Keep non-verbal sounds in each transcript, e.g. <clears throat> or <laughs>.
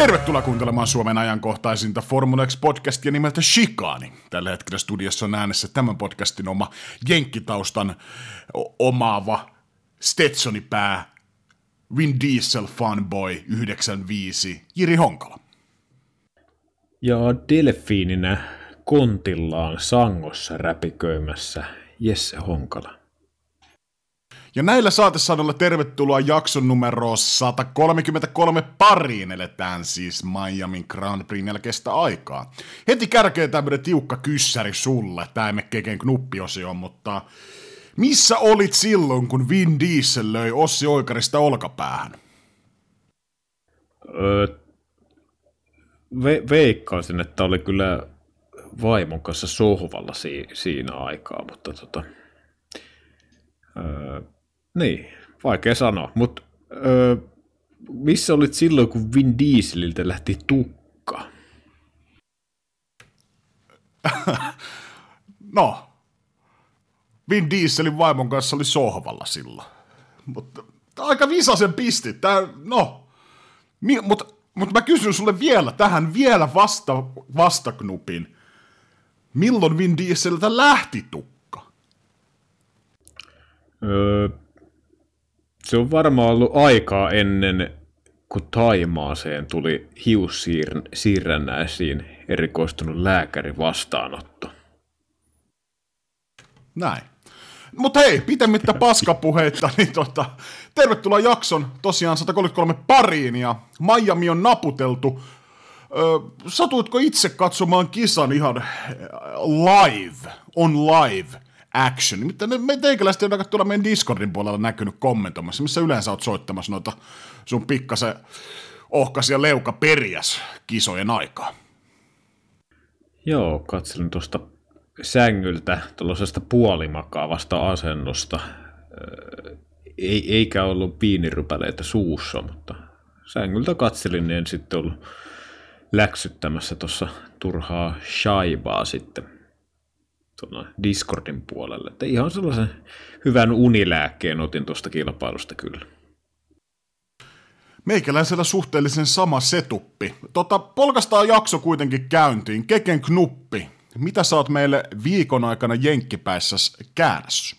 Tervetuloa kuuntelemaan Suomen ajankohtaisinta Formula X-podcastia nimeltä Shikani. Tällä hetkellä studiossa on äänessä tämän podcastin oma jenkkitaustan omaava Stetsonipää Vin Diesel Funboy 95 Jiri Honkala. Ja delfiininä kontillaan sangossa räpiköimässä Jesse Honkala. Ja näillä saatesanoilla tervetuloa jakson numero 133 pariin, eletään siis Miamin Grand Prix jälkeistä aikaa. Heti kärkee tämmönen tiukka kyssäri sulle, tää emme keken knuppiosio, mutta missä olit silloin, kun Vin Diesel löi Ossi Oikarista olkapäähän? Öö, ve- veikkaisin, että oli kyllä vaimon kanssa sohvalla si- siinä aikaa, mutta tota, öö, niin, vaikea sanoa, mutta öö, missä olit silloin, kun Vin Dieseliltä lähti tukka? <laughs> no, Vin Dieselin vaimon kanssa oli sohvalla silloin. Mutta aika visasen pisti. Tää, no, mi, mutta mut mä kysyn sulle vielä tähän vielä vasta, vastaknupin. Milloin Vin Dieseliltä lähti tukka? Öö, se on varmaan ollut aikaa ennen, kun Taimaaseen tuli hiussiirrännäisiin erikoistunut lääkäri vastaanotto. Näin. Mutta hei, pitemmittä paskapuheita, <laughs> niin tota, tervetuloa jakson tosiaan 133 pariin ja Miami on naputeltu. Ö, satuitko itse katsomaan kisan ihan live, on live action? Nimittäin me teikäläisesti on tuolla meidän Discordin puolella näkynyt kommentoimassa, missä yleensä oot soittamassa noita sun pikkasen ohkasia leuka periäs kisojen aikaa. Joo, katselin tuosta sängyltä tuollaisesta puolimakaavasta asennosta. Ei, eikä ollut piinirypäleitä suussa, mutta sängyltä katselin, niin en sitten ollut läksyttämässä tuossa turhaa shaibaa sitten tuonne Discordin puolelle. Että ihan sellaisen hyvän unilääkkeen otin tuosta kilpailusta kyllä. Meikäläisellä suhteellisen sama setuppi. Tota, polkastaa jakso kuitenkin käyntiin. Keken knuppi. Mitä sä oot meille viikon aikana jenkkipäissä käännässä?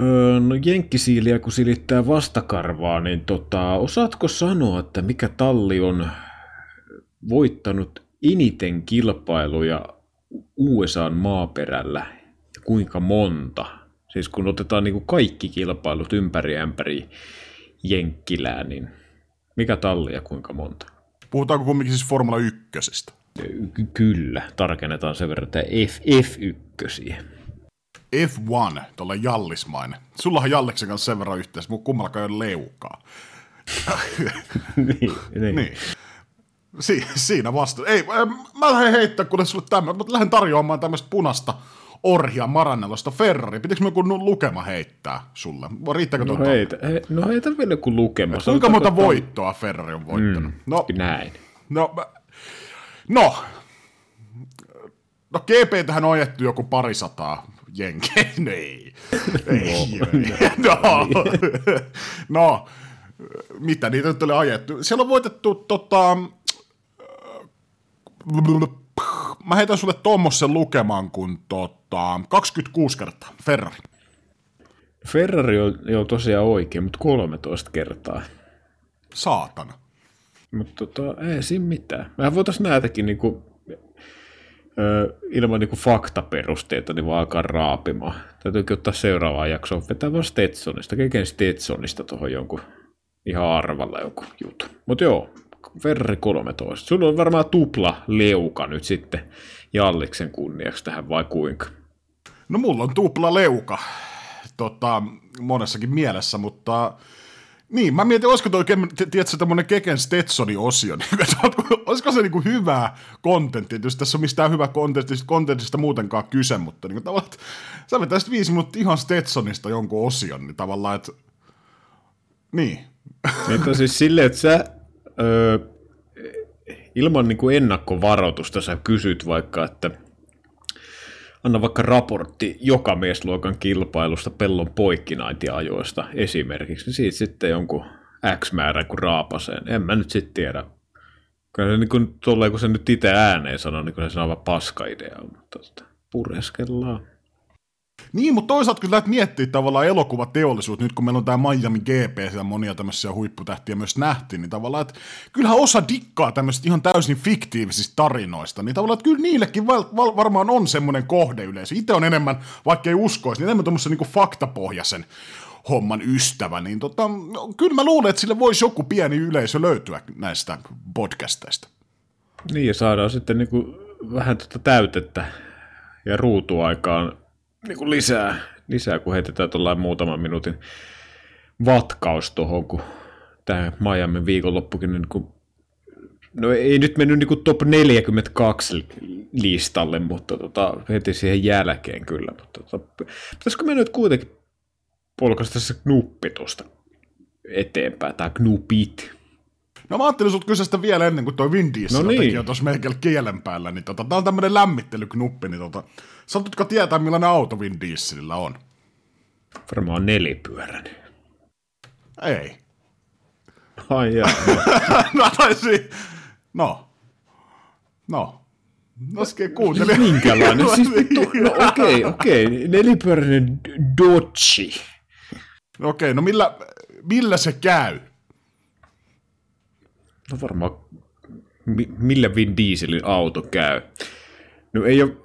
Öö, no jenkkisiiliä kun silittää vastakarvaa, niin tota, osaatko sanoa, että mikä talli on voittanut eniten kilpailuja USAn maaperällä ja kuinka monta? Siis kun otetaan niin kuin kaikki kilpailut ympäri ämpäri Jenkkilää, niin mikä talli ja kuinka monta? Puhutaanko kumminkin siis Formula 1? Ky- kyllä, tarkennetaan sen verran, että F, F1. F1, tuolla jallismainen. Sullahan Jalliksen kanssa sen verran yhteensä, mutta kummallakaan ei ole leukaa. <laughs> niin, niin. niin. Si- siinä vasta. Ei, mä lähden heittää kuule sulle tämän. Mä lähden tarjoamaan tämmöistä punasta orhia Maranellosta Ferrari. Pitikö me joku lukema heittää sulle? Riittääkö no, heitä, he, no heitä vielä joku lukema. Kuinka monta tämän... voittoa Ferrari on voittanut? Mm, no, näin. No, mä, no, no GP tähän on ajettu joku parisataa jenkeä. <laughs> No ei. ei. no, <laughs> no, mitä niitä nyt oli ajettu? Siellä on voitettu tota, mä heitän sulle tuommoisen lukeman kuin tota, 26 kertaa, Ferrari. Ferrari on jo tosiaan oikein, mutta 13 kertaa. Saatana. Mutta tota, ei siinä mitään. Mehän voitaisiin näitäkin niinku, ö, ilman niinku faktaperusteita niin vaan alkaa raapimaan. Täytyykin ottaa seuraavaan jaksoon. Vetää vaan Stetsonista, keken Stetsonista tuohon jonkun ihan arvalla joku juttu. Mutta joo, Ferrari 13. Sulla on varmaan tupla leuka nyt sitten Jalliksen kunniaksi tähän vai kuinka? No mulla on tupla leuka tota, monessakin mielessä, mutta niin, mä mietin, olisiko toi, tiedätkö, tämmönen Keken Stetsoni osio, <laughs> niin, olisiko se niinku hyvää kontentti, jos tässä on mistään hyvää kontentista, kontentista muutenkaan kyse, mutta niin tavallaan, että sä vetäisit viisi minuuttia ihan Stetsonista jonkun osion, niin tavallaan, että niin. Että siis silleen, että sä öö, ilman niin kuin ennakkovaroitusta sä kysyt vaikka, että anna vaikka raportti joka miesluokan kilpailusta pellon poikkinaintiajoista esimerkiksi, niin siitä sitten jonkun X määrä kuin raapaseen. En mä nyt sitten tiedä. Kyllä se niin kuin, tolleen, kun se nyt itse ääneen sanoo, niin se on aivan paska idea, mutta tota, pureskellaan. Niin, mutta toisaalta kun lähdet miettimään tavallaan elokuvateollisuutta, nyt kun meillä on tämä Miami GP, ja monia tämmöisiä huipputähtiä myös nähtiin, niin tavallaan, että kyllähän osa dikkaa tämmöisistä ihan täysin fiktiivisistä tarinoista, niin tavallaan, että kyllä niillekin val- val- varmaan on semmoinen kohdeyleisö. Itse on enemmän, vaikka ei uskoisi, niin enemmän tuommoisen niin faktapohjaisen homman ystävä, niin tota, no, kyllä mä luulen, että sille voisi joku pieni yleisö löytyä näistä podcasteista. Niin, ja saadaan sitten niin kuin vähän tuota täytettä ja ruutuaikaan niin kuin lisää, lisää, kun heitetään tuollainen muutaman minuutin vatkaus tuohon, kun tämä Miami viikonloppukin niin kuin, no ei nyt mennyt niin kuin top 42 listalle, mutta tota, heti siihen jälkeen kyllä. Mutta tota, pitäisikö me nyt kuitenkin polkaista se knuppi tuosta eteenpäin, tai knupit. No mä ajattelin sut kysyä sitä vielä ennen kuin toi Vin Diesel no niin. on tuossa meikällä kielen päällä, niin tota, tää on tämmönen lämmittelyknuppi, niin tota, Saatutko tietää, millainen auto Vin Dieselillä on? Varmaan nelipyöräinen. Ei. Ai jaa. <laughs> no taisi... No. No. Noske kuunteli. Minkälainen? siis, <laughs> no okei, okay, okei. Okay. Nelipyöräinen Dodge. No okei, okay, no millä, millä se käy? No varmaan, millä Vin Dieselin auto käy. No ei ole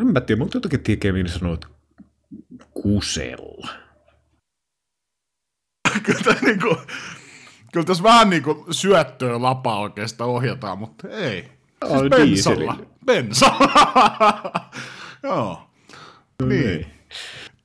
en mä tiedä, mutta jotenkin tekeminen sanoo, että kusella. kyllä, niin kuin, kyllä tässä vähän niin kuin syöttöä lapaa oikeastaan ohjataan, mutta ei. Siis bensalla. Bensalla. <laughs> Joo. No niin. niin.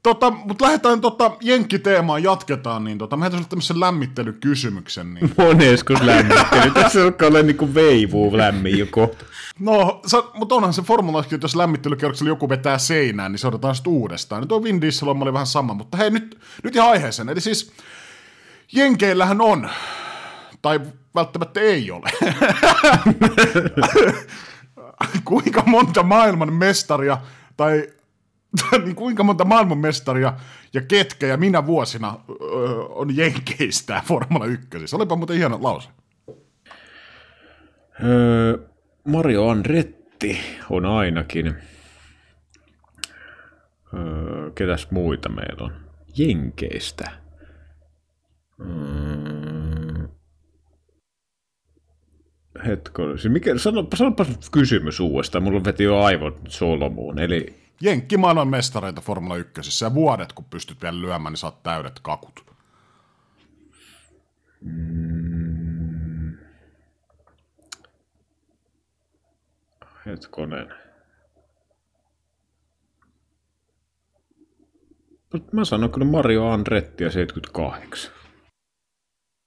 Tota, mutta lähdetään tota, jenkkiteemaan, jatketaan, niin tota, mä heitän tämmöisen lämmittelykysymyksen. Niin... <laughs> Moneskos lämmittely, tässä alkaa olla niinku veivuu lämmin jo kohta. No, mutta onhan se formula, että jos lämmittelykierroksella joku vetää seinään, niin se otetaan sitten uudestaan. Nyt on Vin Diesel oli vähän sama, mutta hei, nyt, nyt ihan aiheeseen. Eli siis Jenkeillähän on, tai välttämättä ei ole, <laughs> kuinka monta maailman mestaria, tai <laughs> niin kuinka monta maailmanmestaria ja ketkä ja minä vuosina öö, on Jenkeistä Formula 1. Olipa muuten ihana lause. Öö, Mario Andretti on ainakin. Öö, ketäs muita meillä on? Jenkeistä. Öö, hetko, mikä, sano, sanopa kysymys uudestaan, mulla veti jo aivot solmuun, eli... Jenkki maailman mestareita Formula 1 ja vuodet, kun pystyt vielä lyömään, niin saat täydet kakut. Mm. Hetkonen. Mä sanon kyllä Mario Andretti ja 78.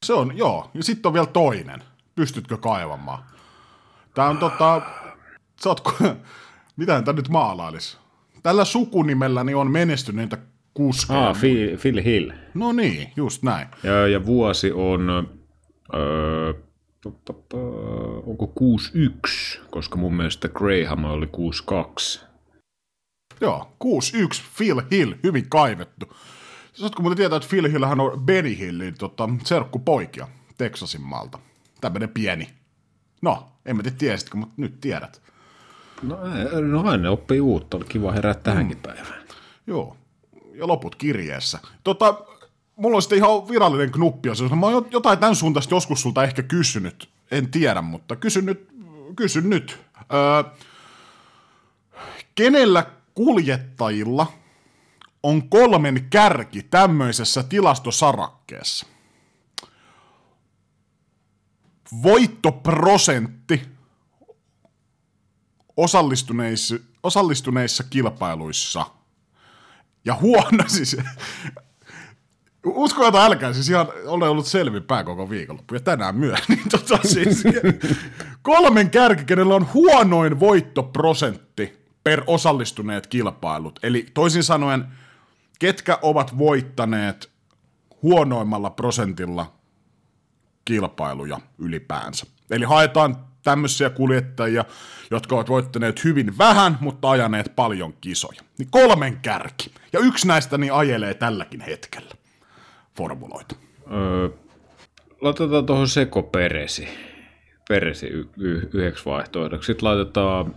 Se on, joo. Ja sitten on vielä toinen. Pystytkö kaivamaan? Tää on tota... Sä oot, <laughs> mitä tämä nyt maalailis? Tällä sukunimelläni on menestyneitä kuskeja. Ah, Phil, Phil Hill. No niin, just näin. Ja, ja vuosi on... Öö, onko 61, koska mun mielestä Graham oli 62. Joo, 61, Phil Hill, hyvin kaivettu. Saatko muuten tietää, että Phil Hillhän on Benny Hillin tota, serkkupoikia Texasin maalta. Tämmöinen pieni. No, en mä tiedä tiesitkö, mutta nyt tiedät. No, no aina oppii uutta, oli kiva herää tähänkin mm. päivään. Joo, ja loput kirjeessä. Tota, mulla on sitten ihan virallinen knuppi, jos mä oon jotain tämän suuntaista joskus sulta ehkä kysynyt, en tiedä, mutta kysyn nyt. Kysyn nyt. Öö, kenellä kuljettajilla on kolmen kärki tämmöisessä tilastosarakkeessa? Voittoprosentti osallistuneissa, osallistuneissa kilpailuissa. Ja huono <laughs> siis, Usko jota älkää, siis ihan olen ollut selvinpäin koko viikonloppu ja tänään myös. <laughs> Niin tota, siis, kolmen kärki, kenellä on huonoin voittoprosentti per osallistuneet kilpailut. Eli toisin sanoen, ketkä ovat voittaneet huonoimmalla prosentilla kilpailuja ylipäänsä. Eli haetaan tämmöisiä kuljettajia, jotka ovat voittaneet hyvin vähän, mutta ajaneet paljon kisoja. Niin kolmen kärki. Ja yksi näistä niin ajelee tälläkin hetkellä formuloita. Öö, laitetaan tuohon Seko Peresi. Peresi y- y- yhdeksi vaihtoehdoksi. Sitten laitetaan,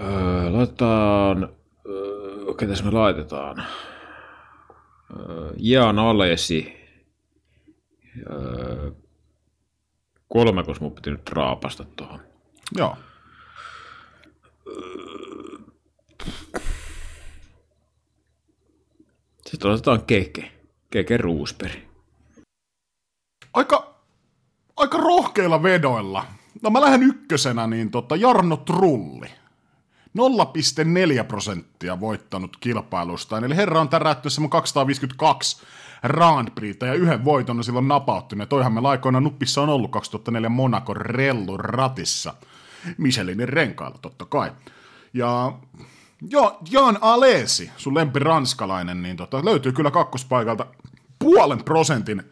öö, laitetaan, öö, ketäs me laitetaan? Öö, Jaan Alesi. Öö, kolmekos mun piti nyt raapasta tuohon. Joo. Sitten otetaan Keke. Keke Roosberg. Aika, aika rohkeilla vedoilla. No mä lähden ykkösenä, niin tota Jarno Trulli. 0,4 prosenttia voittanut kilpailusta. Eli herra on tärätty semmoinen 252 Grand Prixtä ja yhden voiton on silloin napauttunut. Ja toihan me laikoina nuppissa on ollut 2004 Monaco Rellu ratissa. Michelinin renkailla totta kai. Ja joo, Jan Alesi, sun lempi ranskalainen, niin tota, löytyy kyllä kakkospaikalta puolen prosentin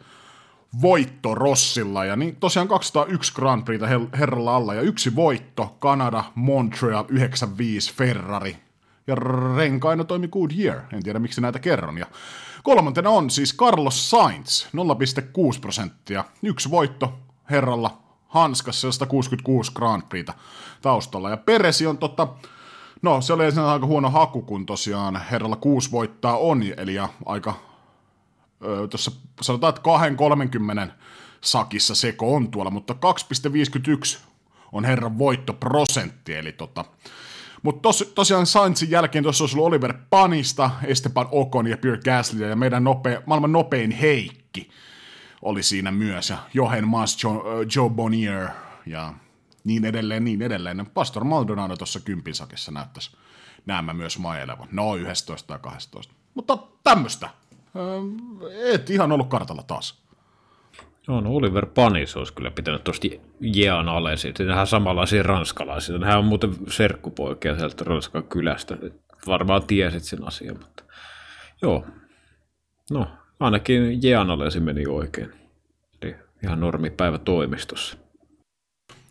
voitto Rossilla, ja niin tosiaan 201 Grand Prixtä herralla alla, ja yksi voitto, Kanada, Montreal, 95 Ferrari, ja renkaina toimi Goodyear, en tiedä miksi näitä kerron, ja kolmantena on siis Carlos Sainz, 0,6 prosenttia, yksi voitto herralla, hanskassa 166 Grand Prixtä taustalla, ja Peresi on totta, No, se oli aika huono haku, kun tosiaan herralla kuusi voittaa on, eli aika tuossa sanotaan, että 2-30 sakissa seko on tuolla, mutta 2,51 on herran voittoprosentti, eli tota, mutta tos, tosiaan Sainzin jälkeen tuossa olisi ollut Oliver Panista, Esteban Ocon ja Pierre Gasly ja meidän nope, maailman nopein Heikki oli siinä myös, ja Johan Mas, Joe, Joe Bonnier ja niin edelleen, niin edelleen. Pastor Maldonado tuossa kympin sakissa näyttäisi näemmä myös maelevan. No, 11 tai 12. Mutta tämmöistä et ihan ollut kartalla taas. No, no Oliver Panis olisi kyllä pitänyt tuosta Jean alle. Siinähän samanlaisia ranskalaisia. Hän on muuten serkkupoikia sieltä Ranskan kylästä. Varmaan tiesit sen asian, mutta joo. No, ainakin Jean Alesi meni oikein. Eli ihan normipäivä toimistossa.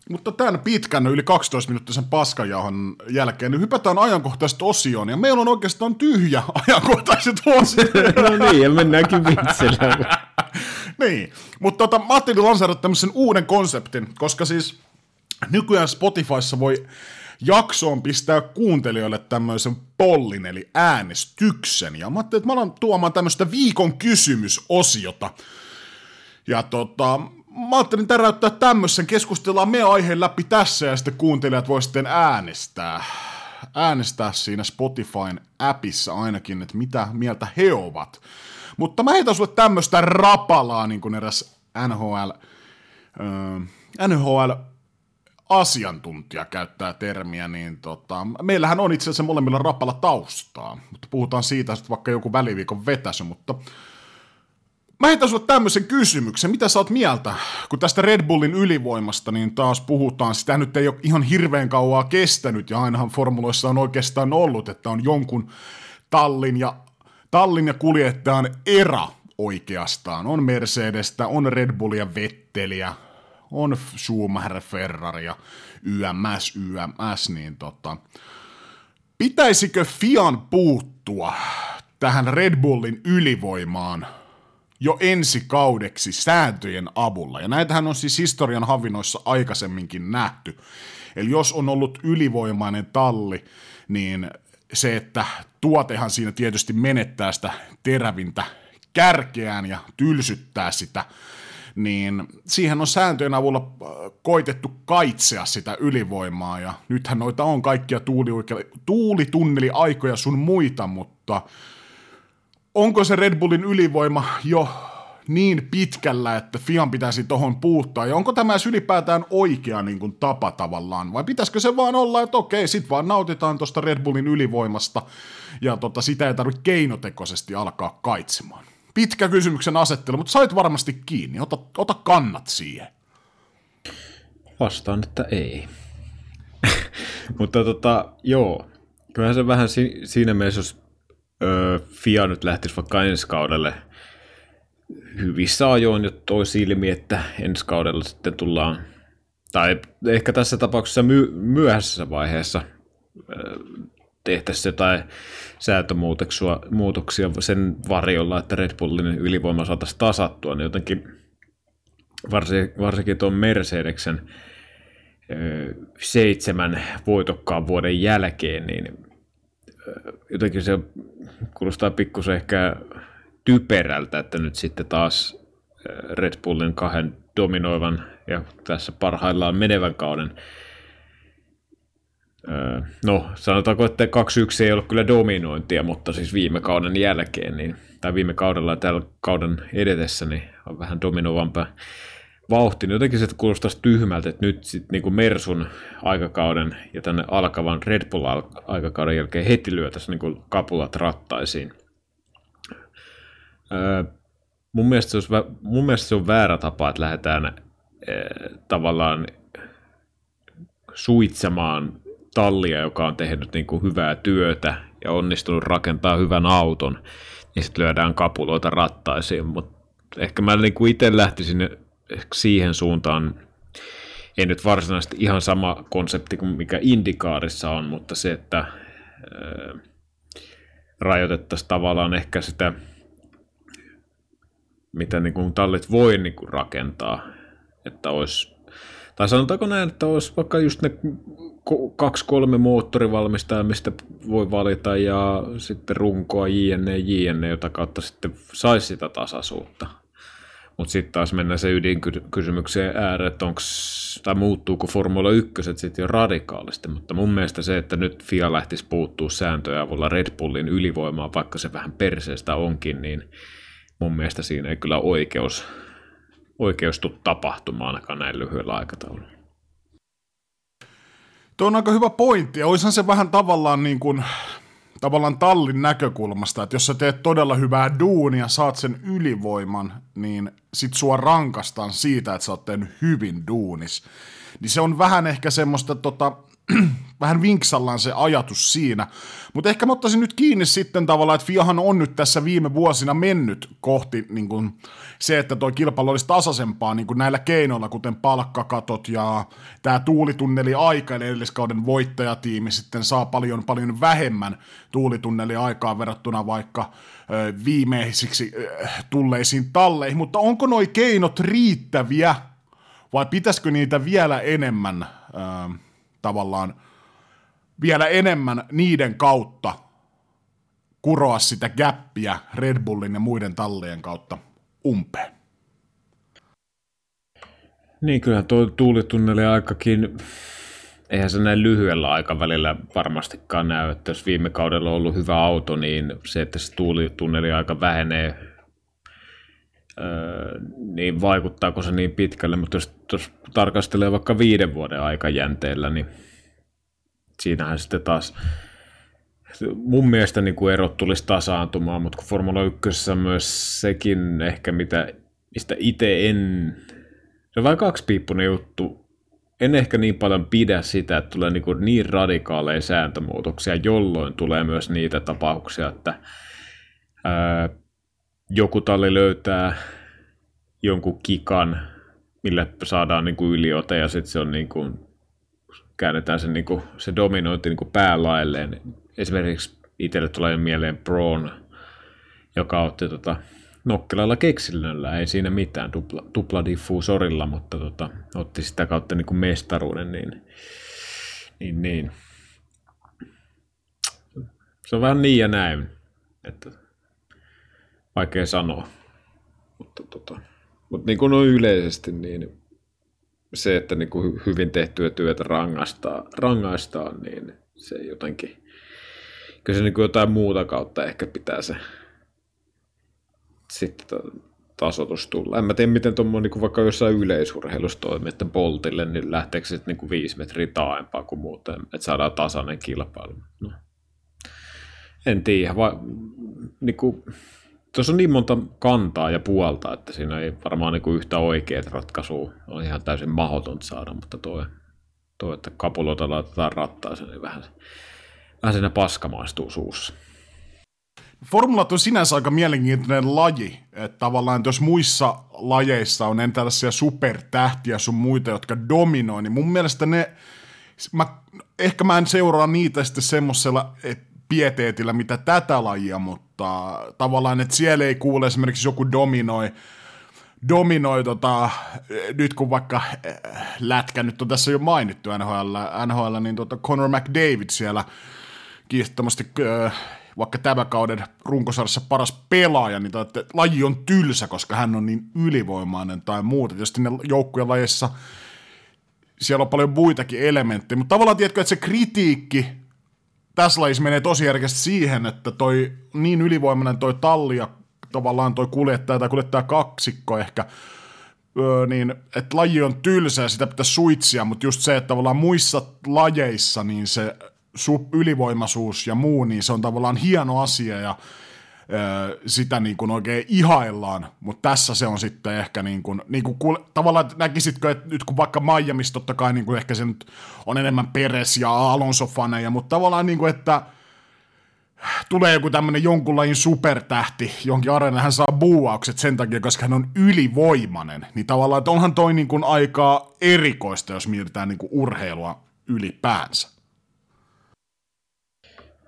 Mutta tämän pitkän, yli 12 minuuttisen paskajahon jälkeen, niin hypätään ajankohtaiset osioon, ja meillä on oikeastaan tyhjä <laughs> ajankohtaiset osiot. <laughs> no niin, ja mennäänkin vitsillä. <laughs> <laughs> niin, mutta tota, mä ajattelin lanseerata tämmöisen uuden konseptin, koska siis nykyään Spotifyssa voi jaksoon pistää kuuntelijoille tämmöisen pollin, eli äänestyksen, ja mä ajattelin, että mä alan tuomaan tämmöistä viikon kysymysosiota, ja tota, mä ajattelin täräyttää tämmöisen, keskustellaan me aiheen läpi tässä ja sitten kuuntelijat voi sitten äänestää, äänestää siinä Spotifyn appissa ainakin, että mitä mieltä he ovat. Mutta mä heitän sulle tämmöistä rapalaa, niin kuin eräs NHL, äh, NHL asiantuntija käyttää termiä, niin tota, meillähän on itse asiassa molemmilla rapalla taustaa, mutta puhutaan siitä että vaikka joku väliviikon vetäsy, mutta Mä heitän sulle tämmöisen kysymyksen. Mitä sä oot mieltä, kun tästä Red Bullin ylivoimasta niin taas puhutaan. Sitä nyt ei ole ihan hirveän kauaa kestänyt ja ainahan formuloissa on oikeastaan ollut, että on jonkun tallin ja, tallin ja kuljettajan era oikeastaan. On Mercedestä, on Red Bullia Vetteliä, on Schumacher Ferrari ja YMS, YMS, niin tota, pitäisikö Fian puuttua tähän Red Bullin ylivoimaan – jo ensi kaudeksi sääntöjen avulla. Ja näitähän on siis historian havinoissa aikaisemminkin nähty. Eli jos on ollut ylivoimainen talli, niin se, että tuotehan siinä tietysti menettää sitä terävintä kärkeään ja tylsyttää sitä, niin siihen on sääntöjen avulla äh, koitettu kaitsea sitä ylivoimaa, ja nythän noita on kaikkia tuulitunneli-aikoja sun muita, mutta onko se Red Bullin ylivoima jo niin pitkällä, että Fian pitäisi tohon puuttaa, ja onko tämä ylipäätään oikea niin kuin, tapa tavallaan, vai pitäisikö se vaan olla, että okei, sit vaan nautitaan tuosta Red Bullin ylivoimasta, ja tota, sitä ei tarvitse keinotekoisesti alkaa kaitsemaan. Pitkä kysymyksen asettelu, mutta sait varmasti kiinni, ota, ota kannat siihen. Vastaan, että ei. <laughs> mutta tota, joo, kyllähän se vähän si- siinä mielessä, jos öö, FIA nyt lähtisi vaikka ensi kaudelle hyvissä ajoin jo toi silmi, että ensi kaudella sitten tullaan, tai ehkä tässä tapauksessa my- myöhäisessä vaiheessa öö, tehtäisiin jotain säätömuutoksia sen varjolla, että Red Bullin ylivoima saataisiin tasattua, niin jotenkin varsinkin tuon Mercedeksen seitsemän voitokkaan vuoden jälkeen, niin jotenkin se kuulostaa pikkusen ehkä typerältä, että nyt sitten taas Red Bullin kahden dominoivan ja tässä parhaillaan menevän kauden No, sanotaanko, että 2-1 ei ollut kyllä dominointia, mutta siis viime kauden jälkeen, niin, tai viime kaudella ja tällä kauden edetessä, niin on vähän dominoivampaa vauhti, niin jotenkin se kuulostaisi tyhmältä, että nyt sitten niin kuin Mersun aikakauden ja tänne alkavan Red Bull-aikakauden jälkeen heti lyötäisiin niin kuin kapulat rattaisiin. Öö, mun, mielestä olisi, mun mielestä se on väärä tapa, että lähdetään ee, tavallaan suitsemaan tallia, joka on tehnyt niin kuin hyvää työtä ja onnistunut rakentaa hyvän auton, niin sitten lyödään kapuloita rattaisiin, mutta ehkä mä niin kuin itse lähtisin siihen suuntaan, ei nyt varsinaisesti ihan sama konsepti kuin mikä Indikaarissa on, mutta se, että ää, rajoitettaisiin tavallaan ehkä sitä, mitä niin kuin tallit voi niin kuin rakentaa, että olisi, tai sanotaanko näin, että olisi vaikka just ne kaksi-kolme moottorivalmistajaa, mistä voi valita, ja sitten runkoa jne, jne, jota kautta sitten saisi sitä tasaisuutta. Mutta sitten taas mennään se ydinkysymykseen ääreen, että onks, tai muuttuuko Formula 1 sitten jo radikaalisti, mutta mun mielestä se, että nyt FIA lähtisi puuttuu sääntöjä avulla Red Bullin ylivoimaa, vaikka se vähän perseestä onkin, niin mun mielestä siinä ei kyllä oikeus, oikeus tule tapahtumaan ainakaan näin lyhyellä aikataululla. Tuo on aika hyvä pointti, ja olisihan se vähän tavallaan niin kuin, tavallaan tallin näkökulmasta, että jos sä teet todella hyvää duunia, saat sen ylivoiman, niin sit sua rankastaan siitä, että sä oot tehnyt hyvin duunis. Niin se on vähän ehkä semmoista tota, <clears throat> vähän vinksallaan se ajatus siinä. Mutta ehkä mä ottaisin nyt kiinni sitten tavallaan, että Fiahan on nyt tässä viime vuosina mennyt kohti niin kun, se, että tuo kilpailu olisi tasaisempaa niin näillä keinoilla, kuten palkkakatot ja tämä tuulitunneli aika, eli edelliskauden voittajatiimi sitten saa paljon paljon vähemmän tuulitunneli aikaa verrattuna vaikka ö, viimeisiksi ö, tulleisiin talleihin, mutta onko nuo keinot riittäviä vai pitäisikö niitä vielä enemmän ö, tavallaan vielä enemmän niiden kautta kuroa sitä gäppiä Red Bullin ja muiden tallien kautta umpeen. Niin, kyllä tuo tuulitunneli aikakin, eihän se näin lyhyellä aikavälillä varmastikaan näy, että jos viime kaudella on ollut hyvä auto, niin se, että se tuulitunneli aika vähenee, öö, niin vaikuttaako se niin pitkälle, mutta jos, jos tarkastelee vaikka viiden vuoden aikajänteellä, niin siinähän sitten taas mun mielestä niin kuin erot tulisi tasaantumaan, mutta kun Formula 1 myös sekin ehkä, mitä, mistä itse en, se on vain kaksipiippunen juttu, en ehkä niin paljon pidä sitä, että tulee niin, kuin niin radikaaleja sääntömuutoksia, jolloin tulee myös niitä tapauksia, että ää, joku talli löytää jonkun kikan, millä saadaan niin kuin yliote ja sitten se on niin kuin käännetään se, niin kuin, se dominointi niin kuin päälailleen. Esimerkiksi itselle tulee mieleen Braun, joka otti tota, nokkelalla keksinnöllä, ei siinä mitään, tupla, tupla diffuusorilla, mutta tota, otti sitä kautta niin kuin mestaruuden, niin, niin, niin. Se on vähän niin ja näin, että vaikea sanoa, mutta, tota, mutta niin kuin on yleisesti, niin se, että niin kuin hyvin tehtyä työtä rangaistaan, rangaistaan, niin se jotenkin, kyllä se niin kuin jotain muuta kautta ehkä pitää se sitten tasotus tulla. En mä tiedä, miten tuommoinen niin vaikka jossain yleisurheilussa toimii, että Boltille, niin lähteekö se niin kuin viisi metriä taaempaa kuin muuten, että saadaan tasainen kilpailu. No. En tiedä, vai, niin kuin, tuossa on niin monta kantaa ja puolta, että siinä ei varmaan niin yhtä oikeat ratkaisua on ihan täysin mahdotonta saada, mutta tuo, tuo että kapuloita laitetaan rattaaseen, niin vähän, vähän siinä paska maistuu suussa. Formulat on sinänsä aika mielenkiintoinen laji, että tavallaan että jos muissa lajeissa on en tällaisia supertähtiä sun muita, jotka dominoi, niin mun mielestä ne, mä, ehkä mä en seuraa niitä sitten semmoisella pieteetillä, mitä tätä lajia, mutta tavallaan, että siellä ei kuule esimerkiksi joku dominoi, dominoi, tota, nyt kun vaikka lätkä nyt on tässä jo mainittu NHL, NHL niin tota Conor McDavid siellä kiistattomasti vaikka tämän kauden runkosarjassa paras pelaaja, niin että laji on tylsä, koska hän on niin ylivoimainen tai muuta. Tietysti ne joukkueen lajeissa siellä on paljon muitakin elementtejä, mutta tavallaan tiedätkö, että se kritiikki tässä lajissa menee tosi järkeästi siihen, että toi niin ylivoimainen toi talli ja tavallaan toi kuljettaja tai kuljettaja kaksikko ehkä, öö, niin että laji on tylsä ja sitä pitää suitsia, mutta just se, että tavallaan muissa lajeissa niin se ylivoimaisuus ja muu, niin se on tavallaan hieno asia ja sitä niin kuin oikein ihaillaan, mutta tässä se on sitten ehkä niin kuin, niin kuin tavallaan näkisitkö, että nyt kun vaikka Miamiissa totta kai niin kuin ehkä se nyt on enemmän Peres ja Alonso-faneja, mutta tavallaan niin kuin, että tulee joku tämmöinen jonkunlainen supertähti, jonkin arena hän saa buuaukset sen takia, koska hän on ylivoimainen, niin tavallaan, että onhan toi niin kuin aika erikoista, jos mietitään niin kuin urheilua ylipäänsä.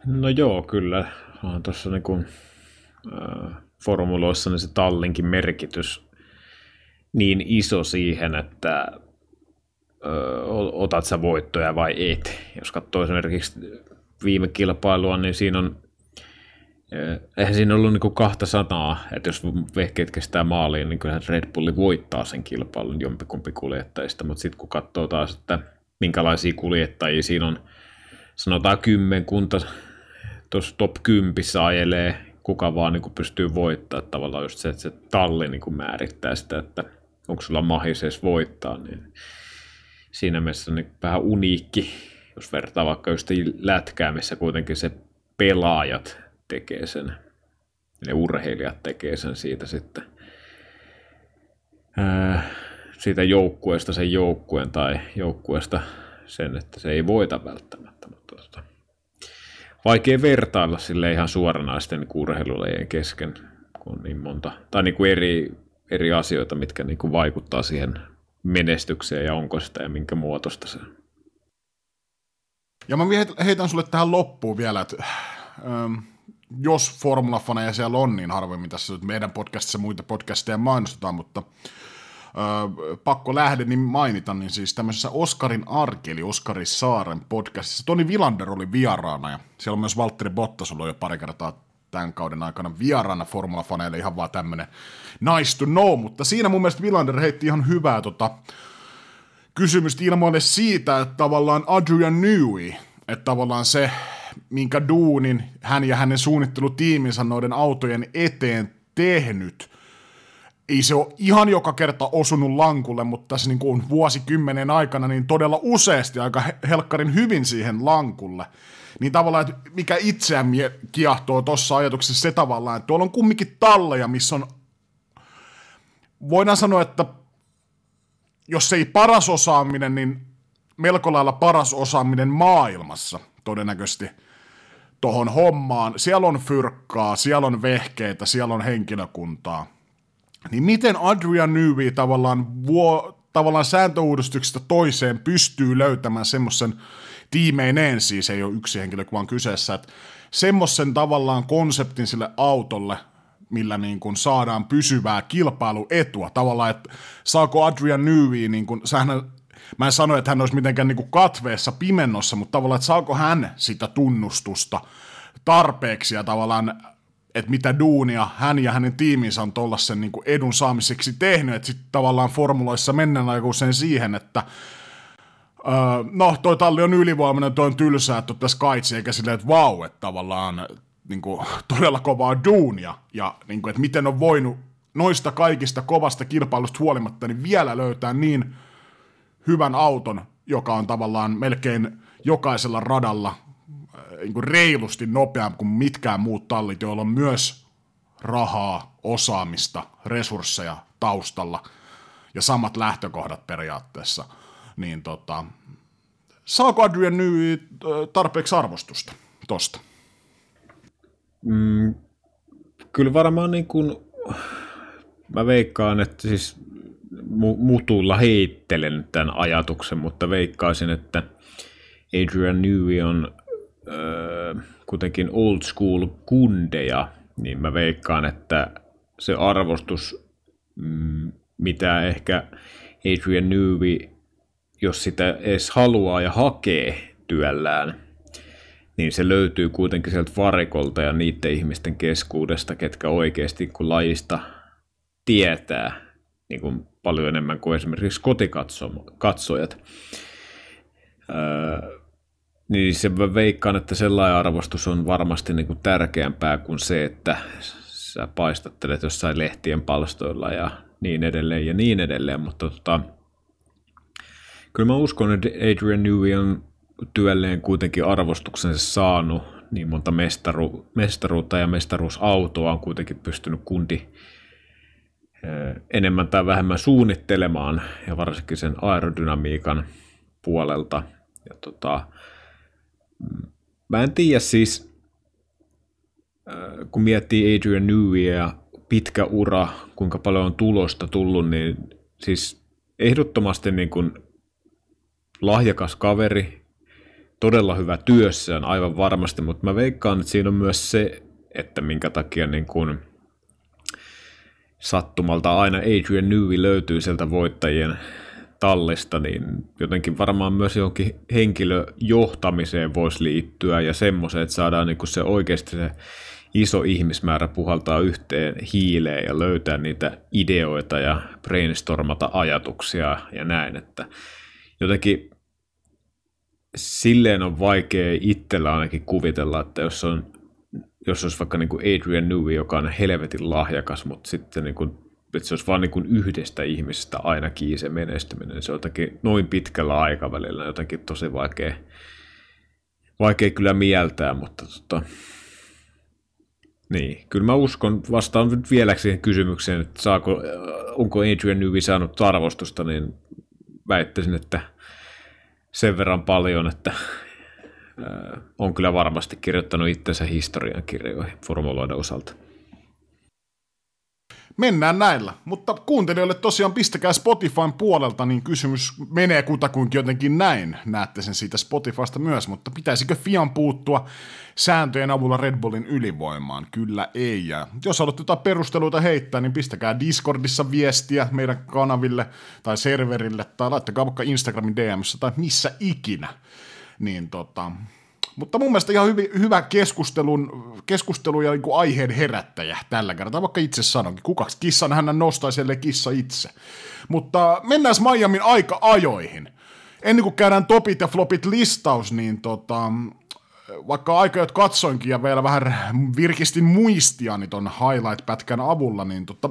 No joo, kyllä. On tuossa niin kuin formuloissa niin se tallinkin merkitys niin iso siihen, että otat sä voittoja vai et. Jos katsoo esimerkiksi viime kilpailua, niin siinä on eihän siinä ollut niin kahta sanaa, että jos vehkeet kestää maaliin, niin kyllähän Red Bulli voittaa sen kilpailun jompikumpi kuljettajista, mutta sitten kun katsoo taas, että minkälaisia kuljettajia siinä on, sanotaan kymmenkunta tuossa top 10 ajelee kuka vaan niin kuin pystyy voittaa. Tavallaan just se, että se talli niin kuin määrittää sitä, että onko sulla mahis voittaa, niin siinä mielessä niin vähän uniikki, jos vertaa vaikka just lätkää, missä kuitenkin se pelaajat tekee sen, ne urheilijat tekee sen siitä sitten ää, siitä joukkueesta sen joukkueen tai joukkueesta sen, että se ei voita välttämättä. Vaikea vertailla sille ihan suoranaisten urheilulajien kesken, kun on niin monta, tai niin kuin eri, eri asioita, mitkä niin kuin vaikuttaa siihen menestykseen ja onko sitä ja minkä muotoista se Ja mä heitän sulle tähän loppuun vielä, että ähm, jos formulafaneja siellä on, niin harvemmin tässä meidän podcastissa muita podcasteja mainostetaan, mutta pakko lähde niin mainita, niin siis tämmöisessä Oskarin arki, eli Oskari Saaren podcastissa, Toni Vilander oli vieraana, ja siellä on myös Valtteri Bottas ollut jo pari kertaa tämän kauden aikana vieraana formulafaneille, ihan vaan tämmöinen nice to know, mutta siinä mun mielestä Vilander heitti ihan hyvää tota, kysymystä ilmoille siitä, että tavallaan Adrian Newey, että tavallaan se, minkä duunin hän ja hänen suunnittelutiiminsä noiden autojen eteen tehnyt – ei se ole ihan joka kerta osunut lankulle, mutta tässä niin kuin vuosikymmenen aikana niin todella useasti aika helkkarin hyvin siihen lankulle. Niin tavallaan, että mikä itseään kiehtoo tuossa ajatuksessa se tavallaan, että tuolla on kumminkin talleja, missä on, voidaan sanoa, että jos ei paras osaaminen, niin melko lailla paras osaaminen maailmassa todennäköisesti tuohon hommaan. Siellä on fyrkkaa, siellä on vehkeitä, siellä on henkilökuntaa niin miten Adrian Newby tavallaan, vuo, tavallaan sääntöuudistuksesta toiseen pystyy löytämään semmoisen tiimeineen, siis ei ole yksi henkilö vaan kyseessä, että semmoisen tavallaan konseptin sille autolle, millä niin kuin saadaan pysyvää kilpailuetua. Tavallaan, että saako Adrian Newby, niin kuin, sähän, mä en sano, että hän olisi mitenkään niin kuin katveessa pimennossa, mutta tavallaan, että saako hän sitä tunnustusta tarpeeksi ja tavallaan että mitä duunia hän ja hänen tiiminsä on tuollaisen niin edun saamiseksi tehnyt, että sitten tavallaan formuloissa mennään aika usein siihen, että öö, no toi talli on ylivoimainen, toi on tylsää, että tässä kaitsi, eikä silleen, että vau, että tavallaan niin kuin, todella kovaa duunia, ja niin kuin, että miten on voinut noista kaikista kovasta kilpailusta huolimatta, niin vielä löytää niin hyvän auton, joka on tavallaan melkein jokaisella radalla niin kuin reilusti nopeampi kuin mitkään muut tallit, joilla on myös rahaa, osaamista, resursseja taustalla ja samat lähtökohdat periaatteessa, niin tota, saako Adrian Newey tarpeeksi arvostusta tosta? Mm, kyllä varmaan niin kuin, mä veikkaan, että siis mutulla heittelen tämän ajatuksen, mutta veikkaisin, että Adrian Newey on öö, kuitenkin old school kundeja, niin mä veikkaan, että se arvostus mm, mitä ehkä Adrian Newby, jos sitä edes haluaa ja hakee työllään, niin se löytyy kuitenkin sieltä varikolta ja niiden ihmisten keskuudesta, ketkä oikeasti kun lajista tietää niin kuin paljon enemmän kuin esimerkiksi kotikatsojat. Öö, niin se veikkaan, että sellainen arvostus on varmasti niin kuin tärkeämpää kuin se, että sä paistattelet jossain lehtien palstoilla ja niin edelleen ja niin edelleen, mutta tota, kyllä mä uskon, että Adrian Newey on työlleen kuitenkin arvostuksensa saanut, niin monta mestaru, mestaruutta ja mestaruusautoa on kuitenkin pystynyt kundi enemmän tai vähemmän suunnittelemaan, ja varsinkin sen aerodynamiikan puolelta. Ja tota, mä en tiedä siis, kun miettii Adrian Newey ja pitkä ura, kuinka paljon on tulosta tullut, niin siis ehdottomasti niin kuin lahjakas kaveri, todella hyvä työssään aivan varmasti, mutta mä veikkaan, että siinä on myös se, että minkä takia niin kuin sattumalta aina Adrian Newey löytyy sieltä voittajien tallista, niin jotenkin varmaan myös johonkin henkilöjohtamiseen voisi liittyä ja semmoiseen, että saadaan niin se oikeasti se iso ihmismäärä puhaltaa yhteen hiileen ja löytää niitä ideoita ja brainstormata ajatuksia ja näin, että jotenkin silleen on vaikea itsellä ainakin kuvitella, että jos on jos olisi vaikka niin kuin Adrian Newey, joka on helvetin lahjakas, mutta sitten niin kuin, että se olisi vain niin yhdestä ihmisestä ainakin se menestyminen, se on jotenkin noin pitkällä aikavälillä jotenkin tosi vaikea, vaikea kyllä mieltää, mutta tota, niin, kyllä mä uskon, vastaan nyt vieläksi siihen kysymykseen, että saako, onko Adrian Newey saanut arvostusta, niin väittäisin, että sen verran paljon, että on kyllä varmasti kirjoittanut itsensä historian kirjoihin formuloiden osalta. Mennään näillä, mutta kuuntelijoille tosiaan pistäkää Spotifyn puolelta, niin kysymys menee kutakuinkin jotenkin näin. Näette sen siitä Spotifysta myös, mutta pitäisikö Fian puuttua sääntöjen avulla Red Bullin ylivoimaan? Kyllä ei. Ja jos haluatte jotain perusteluita heittää, niin pistäkää Discordissa viestiä meidän kanaville tai serverille, tai laittakaa vaikka Instagramin DMssä tai missä ikinä niin tota, mutta mun mielestä ihan hyvin, hyvä keskustelun, keskustelu ja niin aiheen herättäjä tällä kertaa, vaikka itse sanonkin. Kukaksi kissan hän nostaisi, ellei kissa itse. Mutta mennään Miamin aika-ajoihin. Ennen kuin käydään topit ja flopit listaus, niin tota, vaikka aika katsoinkin ja vielä vähän virkistin muistiani ton highlight-pätkän avulla, niin tota,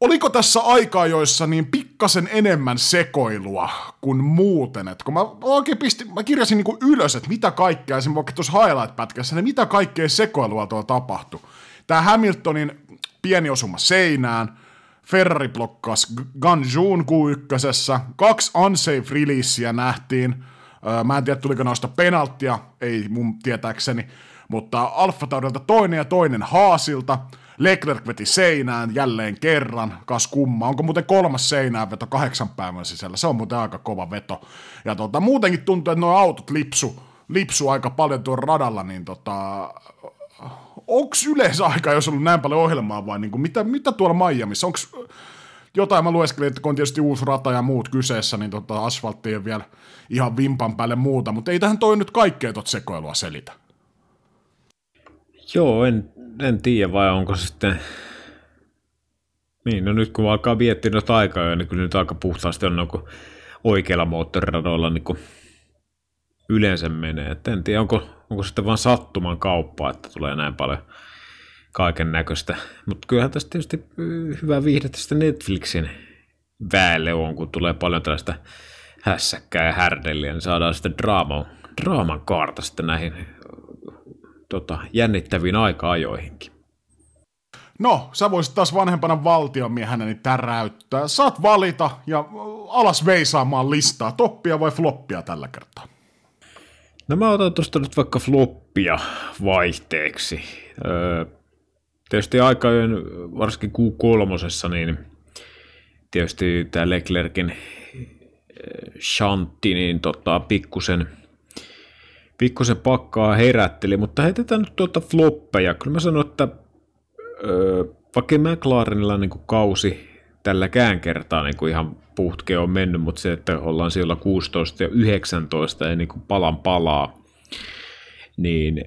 Oliko tässä aikaa, joissa niin pikkasen enemmän sekoilua kuin muuten? Et kun mä oikein pistin, mä kirjasin niinku ylös, että mitä kaikkea, esimerkiksi tuossa highlight-pätkässä, niin mitä kaikkea sekoilua tuolla tapahtui. Tämä Hamiltonin pieni osuma seinään, Ferrari blokkasi Ganjun Q1, kaksi unsafe releaseä nähtiin, mä en tiedä tuliko noista penalttia, ei mun tietääkseni, mutta Alfa Taudelta toinen ja toinen Haasilta, Leclerc veti seinään jälleen kerran, kas kumma. Onko muuten kolmas seinään veto kahdeksan päivän sisällä? Se on muuten aika kova veto. Ja tota, muutenkin tuntuu, että nuo autot lipsu, lipsu aika paljon tuon radalla, niin tota, onko yleensä aika, jos on ollut näin paljon ohjelmaa vai niin kuin, mitä, mitä tuolla Miamiissa? Onko jotain, mä lueskelin, että kun on tietysti uusi rata ja muut kyseessä, niin tota, asfaltti ei vielä ihan vimpan päälle muuta, mutta ei tähän toi nyt kaikkea tot sekoilua selitä. Joo, en, en tiedä, vai onko se sitten... Niin, no nyt kun alkaa miettiä noita aikaa, niin kyllä nyt aika puhtaasti on niin oikeilla moottoriradoilla niin yleensä menee. Et en tiedä, onko, onko sitten vain sattuman kauppaa, että tulee näin paljon kaiken näköistä. Mutta kyllähän tästä tietysti hyvä viihdettä sitten Netflixin väelle on, kun tulee paljon tällaista hässäkkää ja härdelliä, niin saadaan sitten draaman kaarta sitten näihin tota, jännittäviin aika-ajoihinkin. No, sä voisit taas vanhempana valtiomiehenä niin täräyttää. Saat valita ja alas veisaamaan listaa, toppia vai floppia tällä kertaa. No mä otan tuosta nyt vaikka floppia vaihteeksi. Öö, tietysti aikajojen, varsinkin Q3, niin tietysti tämä Leclerkin shantti, niin tota, pikkusen – pikkusen pakkaa herätteli, mutta heitetään nyt tuota floppeja. Kyllä mä sanon, että öö, vaikka McLarenilla niin kuin kausi tälläkään kertaa niin kuin ihan puhtke on mennyt, mutta se, että ollaan siellä 16 ja 19 ja niin kuin palan palaa, niin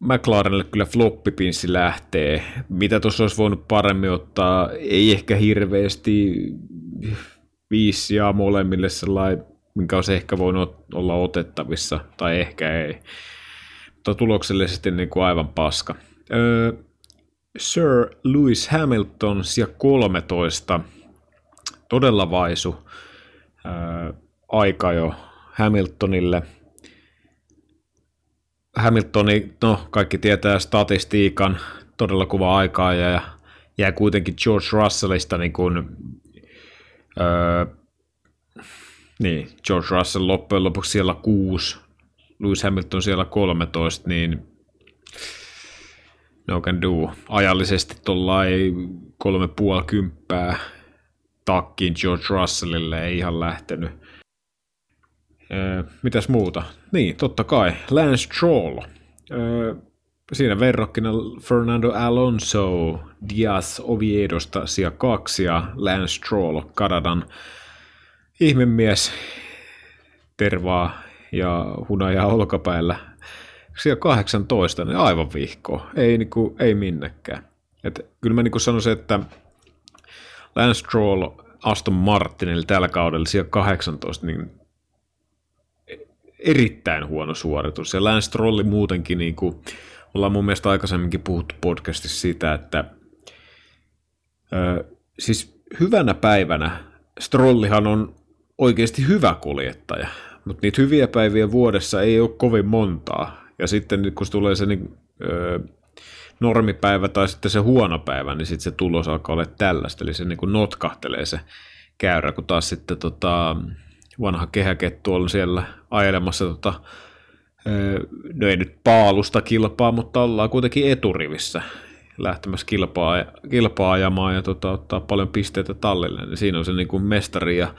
McLarenille kyllä floppipinssi lähtee. Mitä tuossa olisi voinut paremmin ottaa? Ei ehkä hirveästi viisi ja molemmille sellainen, minkä olisi ehkä voinut olla otettavissa, tai ehkä ei. Mutta tuloksellisesti niin kuin aivan paska. Öö, Sir Lewis Hamilton ja 13. Todella vaisu öö, aika jo Hamiltonille. Hamiltoni, no kaikki tietää statistiikan, todella kuva aikaa ja jää kuitenkin George Russellista niin kuin, öö, niin, George Russell loppujen lopuksi siellä 6, Lewis Hamilton siellä 13, niin no can do. Ajallisesti tuollain kolme puoli kymppää takkiin George Russellille ei ihan lähtenyt. Öö, mitäs muuta? Niin, totta kai. Lance Stroll. Öö, siinä verrokkina Fernando Alonso, Diaz Oviedosta sija kaksi ja Lance Stroll, Kanadan ihmemies, tervaa ja hunajaa olkapäällä siellä 18, niin aivan vihko. Ei, niin kuin, ei minnekään. Et, kyllä mä niin sanoisin, että Lance Stroll Aston Martinille tällä kaudella siellä 18, niin erittäin huono suoritus. Ja Lance Strolli muutenkin, niin kuin, ollaan mun mielestä aikaisemminkin puhuttu podcastissa siitä, että ö, siis hyvänä päivänä Strollihan on oikeasti hyvä kuljettaja, mutta niitä hyviä päiviä vuodessa ei ole kovin montaa. Ja sitten kun tulee se niin, ö, normipäivä tai sitten se huono päivä, niin sitten se tulos alkaa olla tällaista. Eli se niin kuin notkahtelee se käyrä, kun taas sitten tota, vanha kehäkettu on siellä ajelemassa tota, no ei nyt paalusta kilpaa, mutta ollaan kuitenkin eturivissä lähtemässä kilpaa, kilpaa ajamaan ja tota, ottaa paljon pisteitä tallille, niin siinä on se niin kuin mestari ja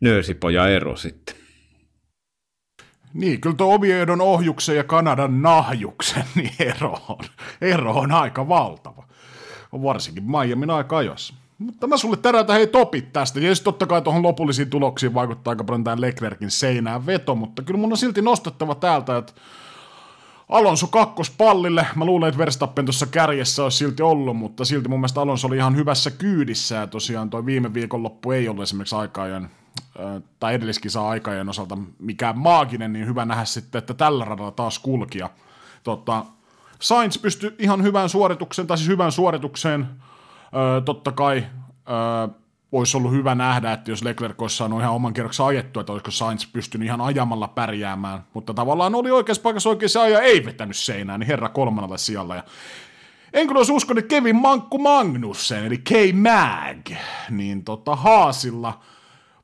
nöösipoja ero sitten. Niin, kyllä tuo Oviedon ohjuksen ja Kanadan nahjuksen <laughs> niin ero on, ero on aika valtava. Varsinkin Miamin aika ajoissa. Mutta mä sulle tärätä hei topit tästä. Ja totta kai tuohon lopullisiin tuloksiin vaikuttaa aika paljon tämä Leclerkin seinään veto, mutta kyllä mun on silti nostettava täältä, että Alonso kakkospallille. Mä luulen, että Verstappen tuossa kärjessä olisi silti ollut, mutta silti mun mielestä Alonso oli ihan hyvässä kyydissä ja tosiaan toi viime viikonloppu ei ollut esimerkiksi aikaajan tai edelliskisa aikajan osalta mikään maaginen, niin hyvä nähdä sitten, että tällä radalla taas kulkia. Tota, Sainz pystyi ihan hyvään suoritukseen, tai siis hyvään suoritukseen, öö, totta kai öö, olisi ollut hyvä nähdä, että jos Leclerc olisi saanut ihan oman kierroksen ajettua, että olisiko Sainz pystynyt ihan ajamalla pärjäämään, mutta tavallaan oli oikeassa paikassa oikeassa aja ei vetänyt seinään, niin herra kolmannella sijalla. Ja en kyllä olisi uskonut, että Kevin Mankku Magnussen, eli K-Mag, niin tota Haasilla –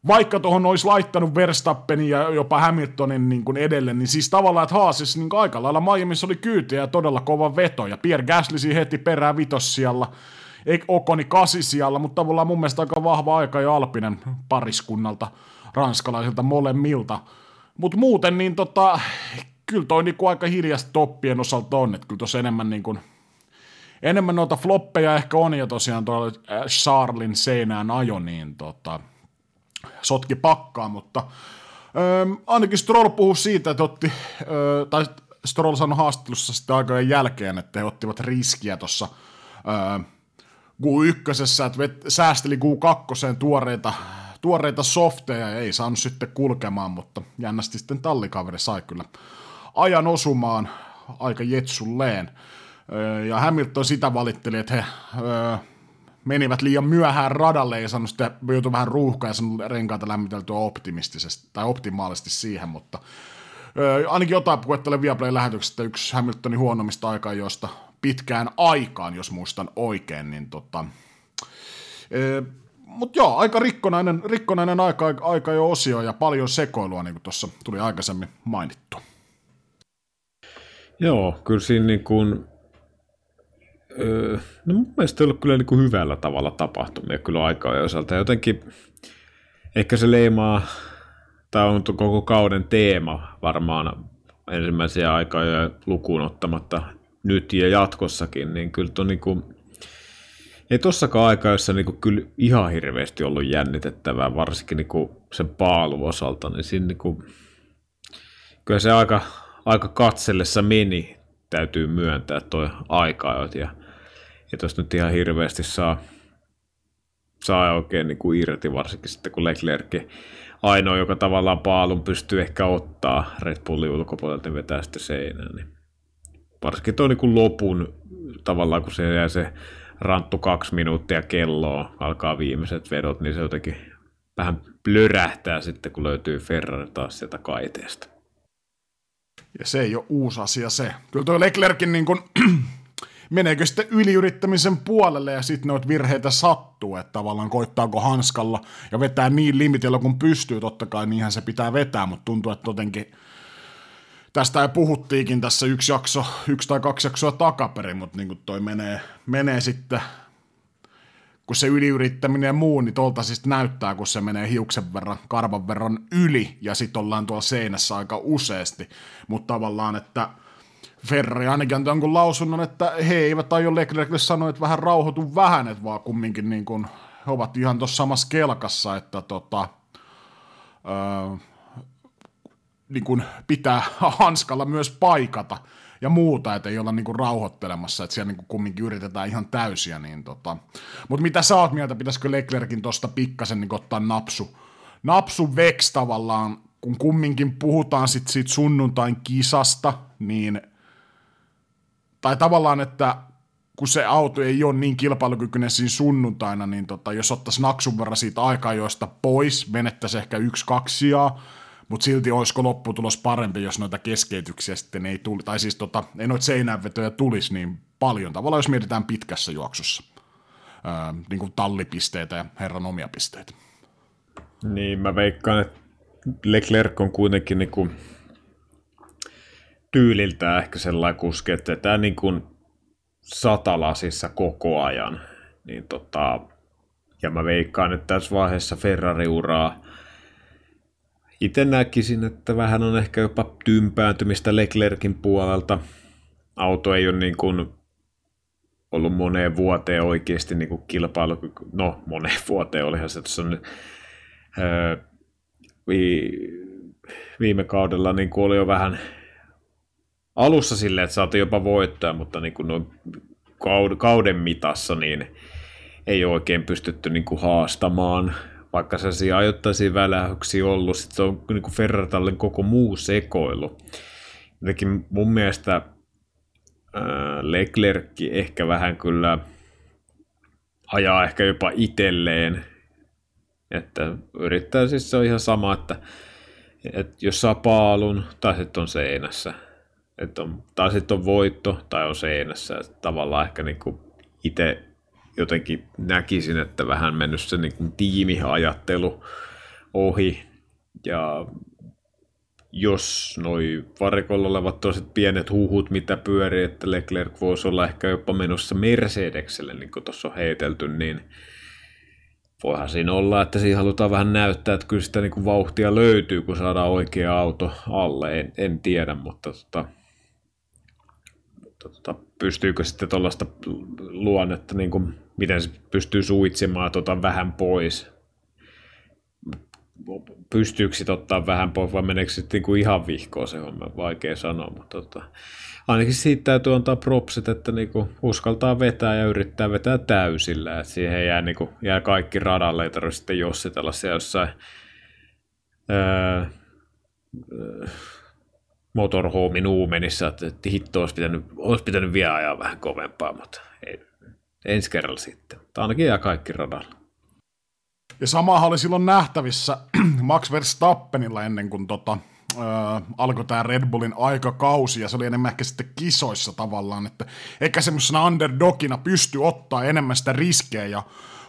vaikka tuohon olisi laittanut Verstappenin ja jopa Hamiltonin niin kuin edelle, niin siis tavallaan, että Haasissa niin aika lailla Miamiissa oli kyytiä ja todella kova veto, ja Pierre Gasly heti perään vitossijalla, Okoni kasisijalla, mutta tavallaan mun mielestä aika vahva aika ja Alpinen pariskunnalta, ranskalaisilta molemmilta. Mutta muuten niin tota, kyllä toi niinku aika hiljasta toppien osalta on, että kyllä tuossa enemmän niin kuin, enemmän noita floppeja ehkä on, ja tosiaan tuolla äh, Charlin seinään ajo, niin tota, sotki pakkaa, mutta ö, ainakin Stroll puhuu siitä, että otti, ö, tai Stroll sanoi haastattelussa sitten aikojen jälkeen, että he ottivat riskiä tuossa Q1, että vet, säästeli Q2 tuoreita, tuoreita softeja ja ei saanut sitten kulkemaan, mutta jännästi sitten tallikaveri sai kyllä ajan osumaan aika jetsulleen. Ja Hamilton sitä valitteli, että he menivät liian myöhään radalle ja sanoi että joutui vähän ruuhkaa ja sanoi renkaita lämmiteltyä optimistisesti tai optimaalisesti siihen, mutta ö, ainakin jotain puhetta Viaplay lähetyksestä yksi Hamiltonin huonommista aikaa, josta pitkään aikaan, jos muistan oikein, niin tota, mutta joo, aika rikkonainen, rikkonainen aika, aika jo osio ja paljon sekoilua, niin kuin tuossa tuli aikaisemmin mainittu. Joo, kyllä siinä niin kuin Öö, no mun mielestä ei ollut kyllä niin kuin hyvällä tavalla tapahtumia kyllä aikaa osalta. Jotenkin ehkä se leimaa, tai on koko kauden teema varmaan ensimmäisiä aikoja lukuun ottamatta nyt ja jatkossakin, niin kyllä tuo niin kuin, ei tossakaan aika, jossa niinku kyllä ihan hirveästi ollut jännitettävää, varsinkin niinku sen paalun osalta, niin siinä niinku, kyllä se aika, aika katsellessa meni, täytyy myöntää toi aika ja, ja tuossa nyt ihan hirveästi saa, saa oikein niinku irti, varsinkin sitten kun Leclerc ainoa, joka tavallaan paalun pystyy ehkä ottaa Red Bullin ulkopuolelta, niin vetää sitten seinään. Niin varsinkin tuo niin lopun tavallaan, kun se jää se ranttu kaksi minuuttia kelloa, alkaa viimeiset vedot, niin se jotenkin vähän plörähtää sitten, kun löytyy Ferrari taas sieltä kaiteesta. Ja se ei ole uusi asia se. Kyllä tuo Leclerkin niin kun, meneekö sitten yliyrittämisen puolelle ja sitten noita virheitä sattuu, että tavallaan koittaako hanskalla ja vetää niin limitillä kun pystyy, totta kai niinhän se pitää vetää, mutta tuntuu, että jotenkin tästä ei puhuttiinkin tässä yksi jakso, yksi tai kaksi jaksoa takaperin, mutta niin toi menee, menee sitten, kun se yliyrittäminen ja muu, niin tuolta siis näyttää, kun se menee hiuksen verran, karvan verran yli, ja sitten ollaan tuolla seinässä aika useasti, mutta tavallaan, että Ferrari ainakin antoi jonkun lausunnon, että he eivät aio Leclercille sanoa, että vähän rauhoitu vähän, että vaan kumminkin niin kuin, he ovat ihan tuossa samassa kelkassa, että tota, öö, niin kuin pitää <laughs> hanskalla myös paikata ja muuta, että ei olla niin kuin rauhoittelemassa, että siellä niin kuin kumminkin yritetään ihan täysiä. Niin tota. Mutta mitä sä oot mieltä, pitäisikö Leclerkin tuosta pikkasen niin ottaa napsu, napsu veks tavallaan, kun kumminkin puhutaan sit siitä sunnuntain kisasta, niin tai tavallaan, että kun se auto ei ole niin kilpailukykyinen siinä sunnuntaina, niin tota, jos ottaisi naksun verran siitä aikaa joista pois, menettäisi ehkä yksi kaksia, mutta silti olisiko lopputulos parempi, jos noita keskeytyksiä sitten ei tuli, tai siis tota, ei noita seinäänvetoja tulisi niin paljon, tavallaan jos mietitään pitkässä juoksussa, öö, niin kuin tallipisteitä ja herran omia pisteitä. Niin, mä veikkaan, että Leclerc on kuitenkin niin kuin tyyliltään ehkä sellainen kuski, että tämä niin kuin satalasissa koko ajan, niin tota, ja mä veikkaan, että tässä vaiheessa Ferrari-uraa itse näkisin, että vähän on ehkä jopa tympääntymistä Leclerkin puolelta. Auto ei ole niin kuin ollut moneen vuoteen oikeasti niin kuin kilpailu, no moneen <laughs> vuoteen olihan se tuossa nyt, öö, viime kaudella niin kuin oli jo vähän alussa silleen, että saatiin jopa voittoja, mutta niin kuin noin kauden mitassa niin ei oikein pystytty niin kuin haastamaan vaikka se ajoittaisiin välähyksiä ollut, sitten se on niin kuin Ferratallin koko muu sekoilu. Jotenkin mun mielestä äh, Leclerc ehkä vähän kyllä ajaa ehkä jopa itselleen, että yrittää siis se on ihan sama, että, että jos saa paalun tai sitten on seinässä, että on, tai sitten on voitto tai on seinässä, että tavallaan ehkä niin itse jotenkin näkisin, että vähän mennyt se niin tiimiajattelu ohi. Ja jos noi varikolla olevat toiset pienet huhut, mitä pyörii, että Leclerc voisi olla ehkä jopa menossa Mercedekselle, niin kuin tuossa on heitelty, niin voihan siinä olla, että siinä halutaan vähän näyttää, että kyllä sitä niin kuin vauhtia löytyy, kun saadaan oikea auto alle. En, en tiedä, mutta tota, tota, pystyykö sitten tuollaista luonnetta, niin kuin, miten se pystyy suitsimaan tota vähän pois. Pystyykö sitten ottaa vähän pois vai meneekö sitten niin kuin ihan vihkoon se on vaikea sanoa, mutta tota, ainakin siitä täytyy antaa propsit, että niin kuin uskaltaa vetää ja yrittää vetää täysillä, että siihen jää, niin kuin, jää kaikki radalle, ei tarvitse sitten jossitella siellä jossain öö, öö, motorhomin uumenissa, että, että hitto olisi pitänyt, olisi pitänyt vielä ajaa vähän kovempaa, mutta ei, ensi kerralla sitten. Tämä ainakin jää kaikki radalla. Ja samahan oli silloin nähtävissä <clears throat> Max Verstappenilla ennen kuin tota, äh, alkoi tämä Red Bullin aikakausi, ja se oli enemmän ehkä sitten kisoissa tavallaan, että ehkä semmoisena underdogina pystyi ottaa enemmän sitä riskejä, ja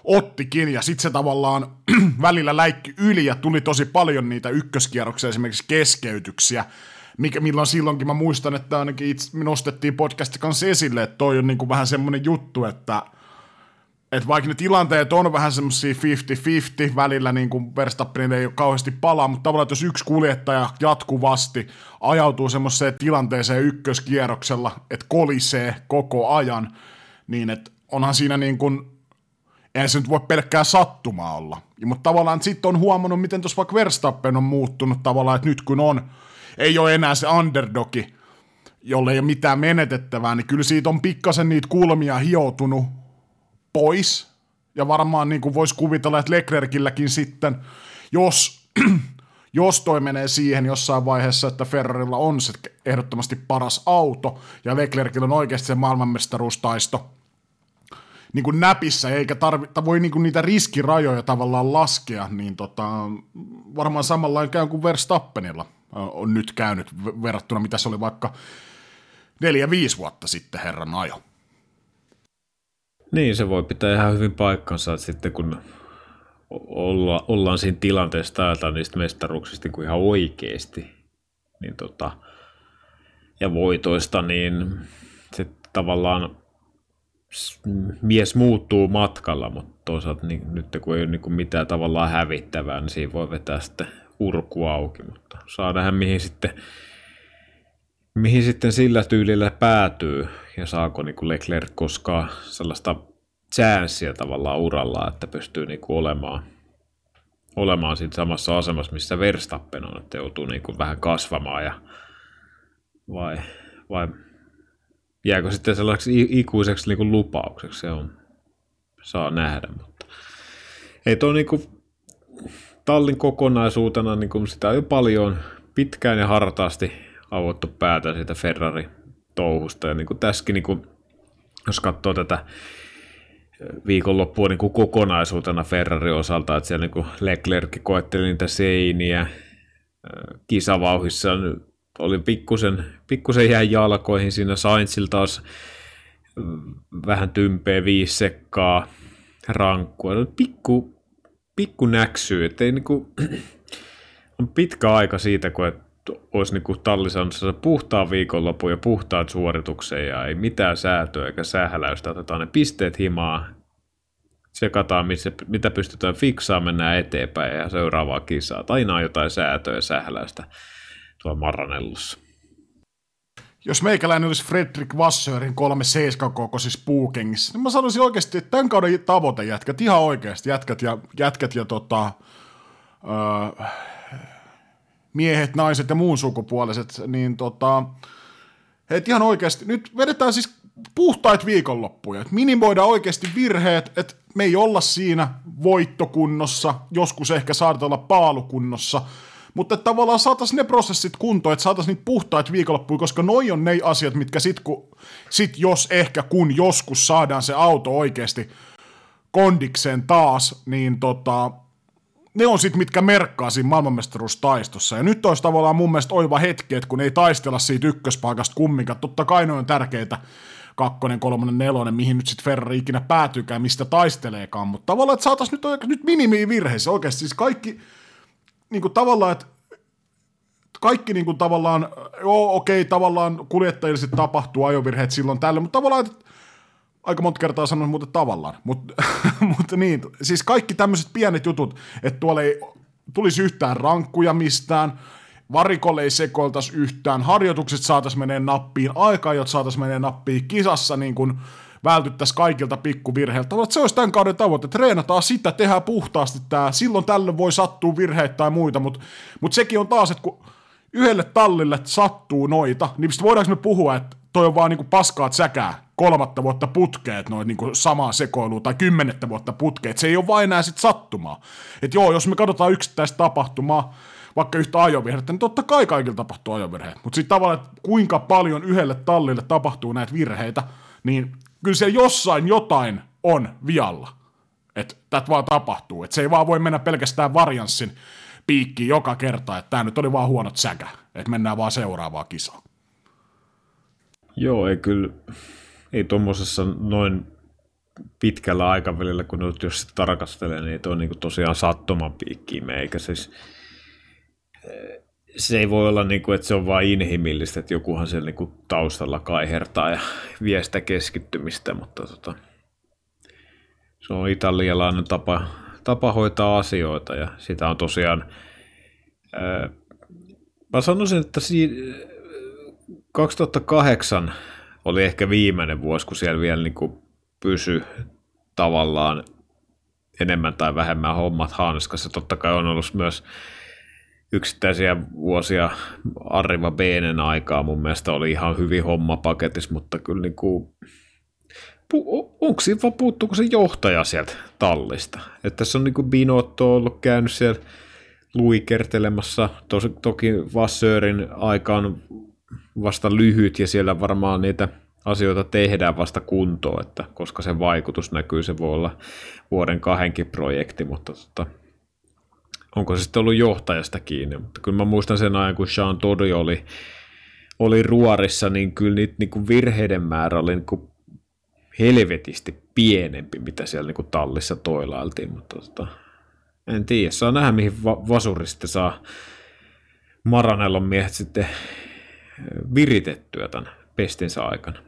ottikin, ja sitten se tavallaan <clears throat> välillä läikki yli, ja tuli tosi paljon niitä ykköskierroksia, esimerkiksi keskeytyksiä, mikä, milloin silloinkin mä muistan, että ainakin itse me nostettiin podcastin kanssa esille, että toi on niin kuin vähän semmoinen juttu, että että vaikka ne tilanteet on vähän semmoisia 50-50, välillä niin kuin Verstappenin ei ole kauheasti palaa, mutta tavallaan, jos yksi kuljettaja jatkuvasti ajautuu semmoiseen tilanteeseen ykköskierroksella, että kolisee koko ajan, niin että onhan siinä niin kuin eihän se nyt voi pelkkää sattumaa olla. Mutta tavallaan sitten on huomannut, miten tuossa vaikka Verstappen on muuttunut tavallaan, että nyt kun on, ei ole enää se underdogi, jolle ei ole mitään menetettävää, niin kyllä siitä on pikkasen niitä kulmia hioutunut pois. Ja varmaan niin kuin voisi kuvitella, että Leclercilläkin sitten, jos, <clears throat> jos toi menee siihen jossain vaiheessa, että Ferrarilla on se ehdottomasti paras auto, ja Leclercillä on oikeasti se maailmanmestaruustaisto, niin kuin näpissä, eikä tarvita, voi niin kuin niitä riskirajoja tavallaan laskea, niin tota, varmaan samalla käy kuin Verstappenilla on nyt käynyt verrattuna mitä se oli vaikka neljä, viisi vuotta sitten herran ajo. Niin, se voi pitää ihan hyvin paikkansa, että sitten kun olla, ollaan siinä tilanteessa täältä niistä mestaruuksista niin kuin ihan oikeasti, niin tota, ja voitoista, niin se tavallaan mies muuttuu matkalla, mutta toisaalta niin, nyt kun ei ole niin mitään tavallaan hävittävää, niin siinä voi vetää sitten urku auki, mutta saa nähdä mihin sitten, mihin sitten sillä tyylillä päätyy. Ja saako niin kuin Leclerc koskaan sellaista chanssiä tavallaan uralla, että pystyy niin kuin olemaan, olemaan siinä samassa asemassa, missä Verstappen on, että joutuu niin kuin vähän kasvamaan ja vai, vai jääkö sitten sellaiseksi ikuiseksi niin kuin lupaukseksi, se on, saa nähdä, mutta ei tuo niin kuin, tallin kokonaisuutena niin kuin sitä on jo paljon pitkään ja hartaasti avottu päätä siitä Ferrari-touhusta. Ja niin kuin tässäkin, niin kuin, jos katsoo tätä viikonloppua niin kuin kokonaisuutena Ferrari osalta, että siellä niin kuin Leclerc koetteli niitä seiniä, kisavauhissa oli pikkusen, pikkusen jäi jalkoihin siinä Sainzilla taas vähän tympeä viisi sekkaa rankkua. Pikku, pikku näksyy, että ei niinku, <clears throat> on pitkä aika siitä, kun et olisi niinku talli saanut puhtaan viikonlopun ja puhtaat suorituksen ja ei mitään säätöä eikä sähläystä, otetaan ne pisteet himaa, sekataan, missä, mitä pystytään fiksaamaan, mennään eteenpäin ja seuraavaa kisaa. Tai aina jotain säätöä ja sähläystä tuolla Maranellussa. Jos meikäläinen olisi Fredrik Vassörin 37 kokoisissa puukengissä, niin mä sanoisin oikeasti, että tämän kauden tavoite jätkät, ihan oikeasti jätkät ja, jätkät ja tota, öö, miehet, naiset ja muun sukupuoliset, niin tota, et ihan oikeasti, nyt vedetään siis puhtait viikonloppuja, että minimoidaan oikeasti virheet, että me ei olla siinä voittokunnossa, joskus ehkä saadaan olla paalukunnossa, mutta että tavallaan saataisiin ne prosessit kuntoon, että saataisiin niitä puhtaita viikonloppuja, koska noi on ne asiat, mitkä sit, kun, sit jos ehkä kun joskus saadaan se auto oikeasti kondikseen taas, niin tota, ne on sit, mitkä merkkaa siinä maailmanmestaruustaistossa. Ja nyt olisi tavallaan mun mielestä oiva hetki, että kun ei taistella siitä ykköspaikasta kumminkaan, totta kai ne on tärkeitä, kakkonen, kolmonen, nelonen, mihin nyt sitten Ferrari ikinä päätyykään, mistä taisteleekaan, mutta tavallaan, että saataisiin nyt, nyt minimiin virheessä oikeasti, siis kaikki, niin kuin tavallaan, että kaikki niin kuin tavallaan, joo okei, tavallaan kuljettajille sitten tapahtuu ajovirheet silloin tällä, mutta tavallaan, että aika monta kertaa sanoin muuten tavallaan, mutta, <laughs> mutta niin, siis kaikki tämmöiset pienet jutut, että tuolla ei tulisi yhtään rankkuja mistään, varikolle ei sekoiltaisi yhtään, harjoitukset saataisiin menee nappiin, aika saataisiin menee nappiin, kisassa niin kuin vältyttäisiin kaikilta pikkuvirheiltä. Se olisi tämän kauden tavoite, treenataan sitä, tehdään puhtaasti tämä, silloin tällöin voi sattua virheitä tai muita, mutta, mutta sekin on taas, että kun yhdelle tallille sattuu noita, niin voidaanko me puhua, että toi on vaan niinku paskaat säkää kolmatta vuotta putkeet noin niinku samaa sekoilua tai kymmenettä vuotta putkeet. Se ei ole vain enää sit sattumaa. Että joo, jos me katsotaan yksittäistä tapahtumaa, vaikka yhtä ajovirhettä, niin totta kai kaikilla tapahtuu ajovirheet. Mutta sitten tavallaan, että kuinka paljon yhdelle tallille tapahtuu näitä virheitä, niin kyllä se jossain jotain on vialla. Että tätä vaan tapahtuu. Että se ei vaan voi mennä pelkästään varianssin piikkiin joka kerta, että tämä nyt oli vaan huonot säkä. Että mennään vaan seuraavaan kisaan. Joo, ei kyllä, ei tuommoisessa noin pitkällä aikavälillä, kun nyt jos tarkastelee, niin ei on niin tosiaan sattuman piikkiin eikä siis se ei voi olla, niin kuin, että se on vain inhimillistä, että jokuhan siellä niin kuin, taustalla kaihertaa ja <laughs> vie sitä keskittymistä, mutta tota, se on italialainen tapa, tapa hoitaa asioita ja sitä on tosiaan, ää, mä sanoisin, että si- 2008 oli ehkä viimeinen vuosi, kun siellä vielä niin kuin pysy tavallaan enemmän tai vähemmän hommat hanskassa. Totta kai on ollut myös yksittäisiä vuosia Arriva Beenen aikaa mun mielestä oli ihan hyvin homma paketissa, mutta kyllä niin kuin, onko siinä vaan puuttuuko se johtaja sieltä tallista? Että tässä on niin kuin Binotto ollut käynyt siellä luikertelemassa, tosi, toki Vassörin aika on vasta lyhyt ja siellä varmaan niitä asioita tehdään vasta kuntoon, että koska se vaikutus näkyy, se voi olla vuoden kahdenkin projekti, mutta tota, onko se sitten ollut johtajasta kiinni, mutta kyllä mä muistan sen ajan, kun Sean Todi oli, oli ruorissa, niin kyllä niitä niin kuin virheiden määrä oli niin kuin helvetisti pienempi, mitä siellä niin kuin tallissa toilailtiin, mutta tota, en tiedä, saa nähdä mihin va- vasuri sitten saa Maranellon miehet sitten viritettyä tämän pestinsä aikana.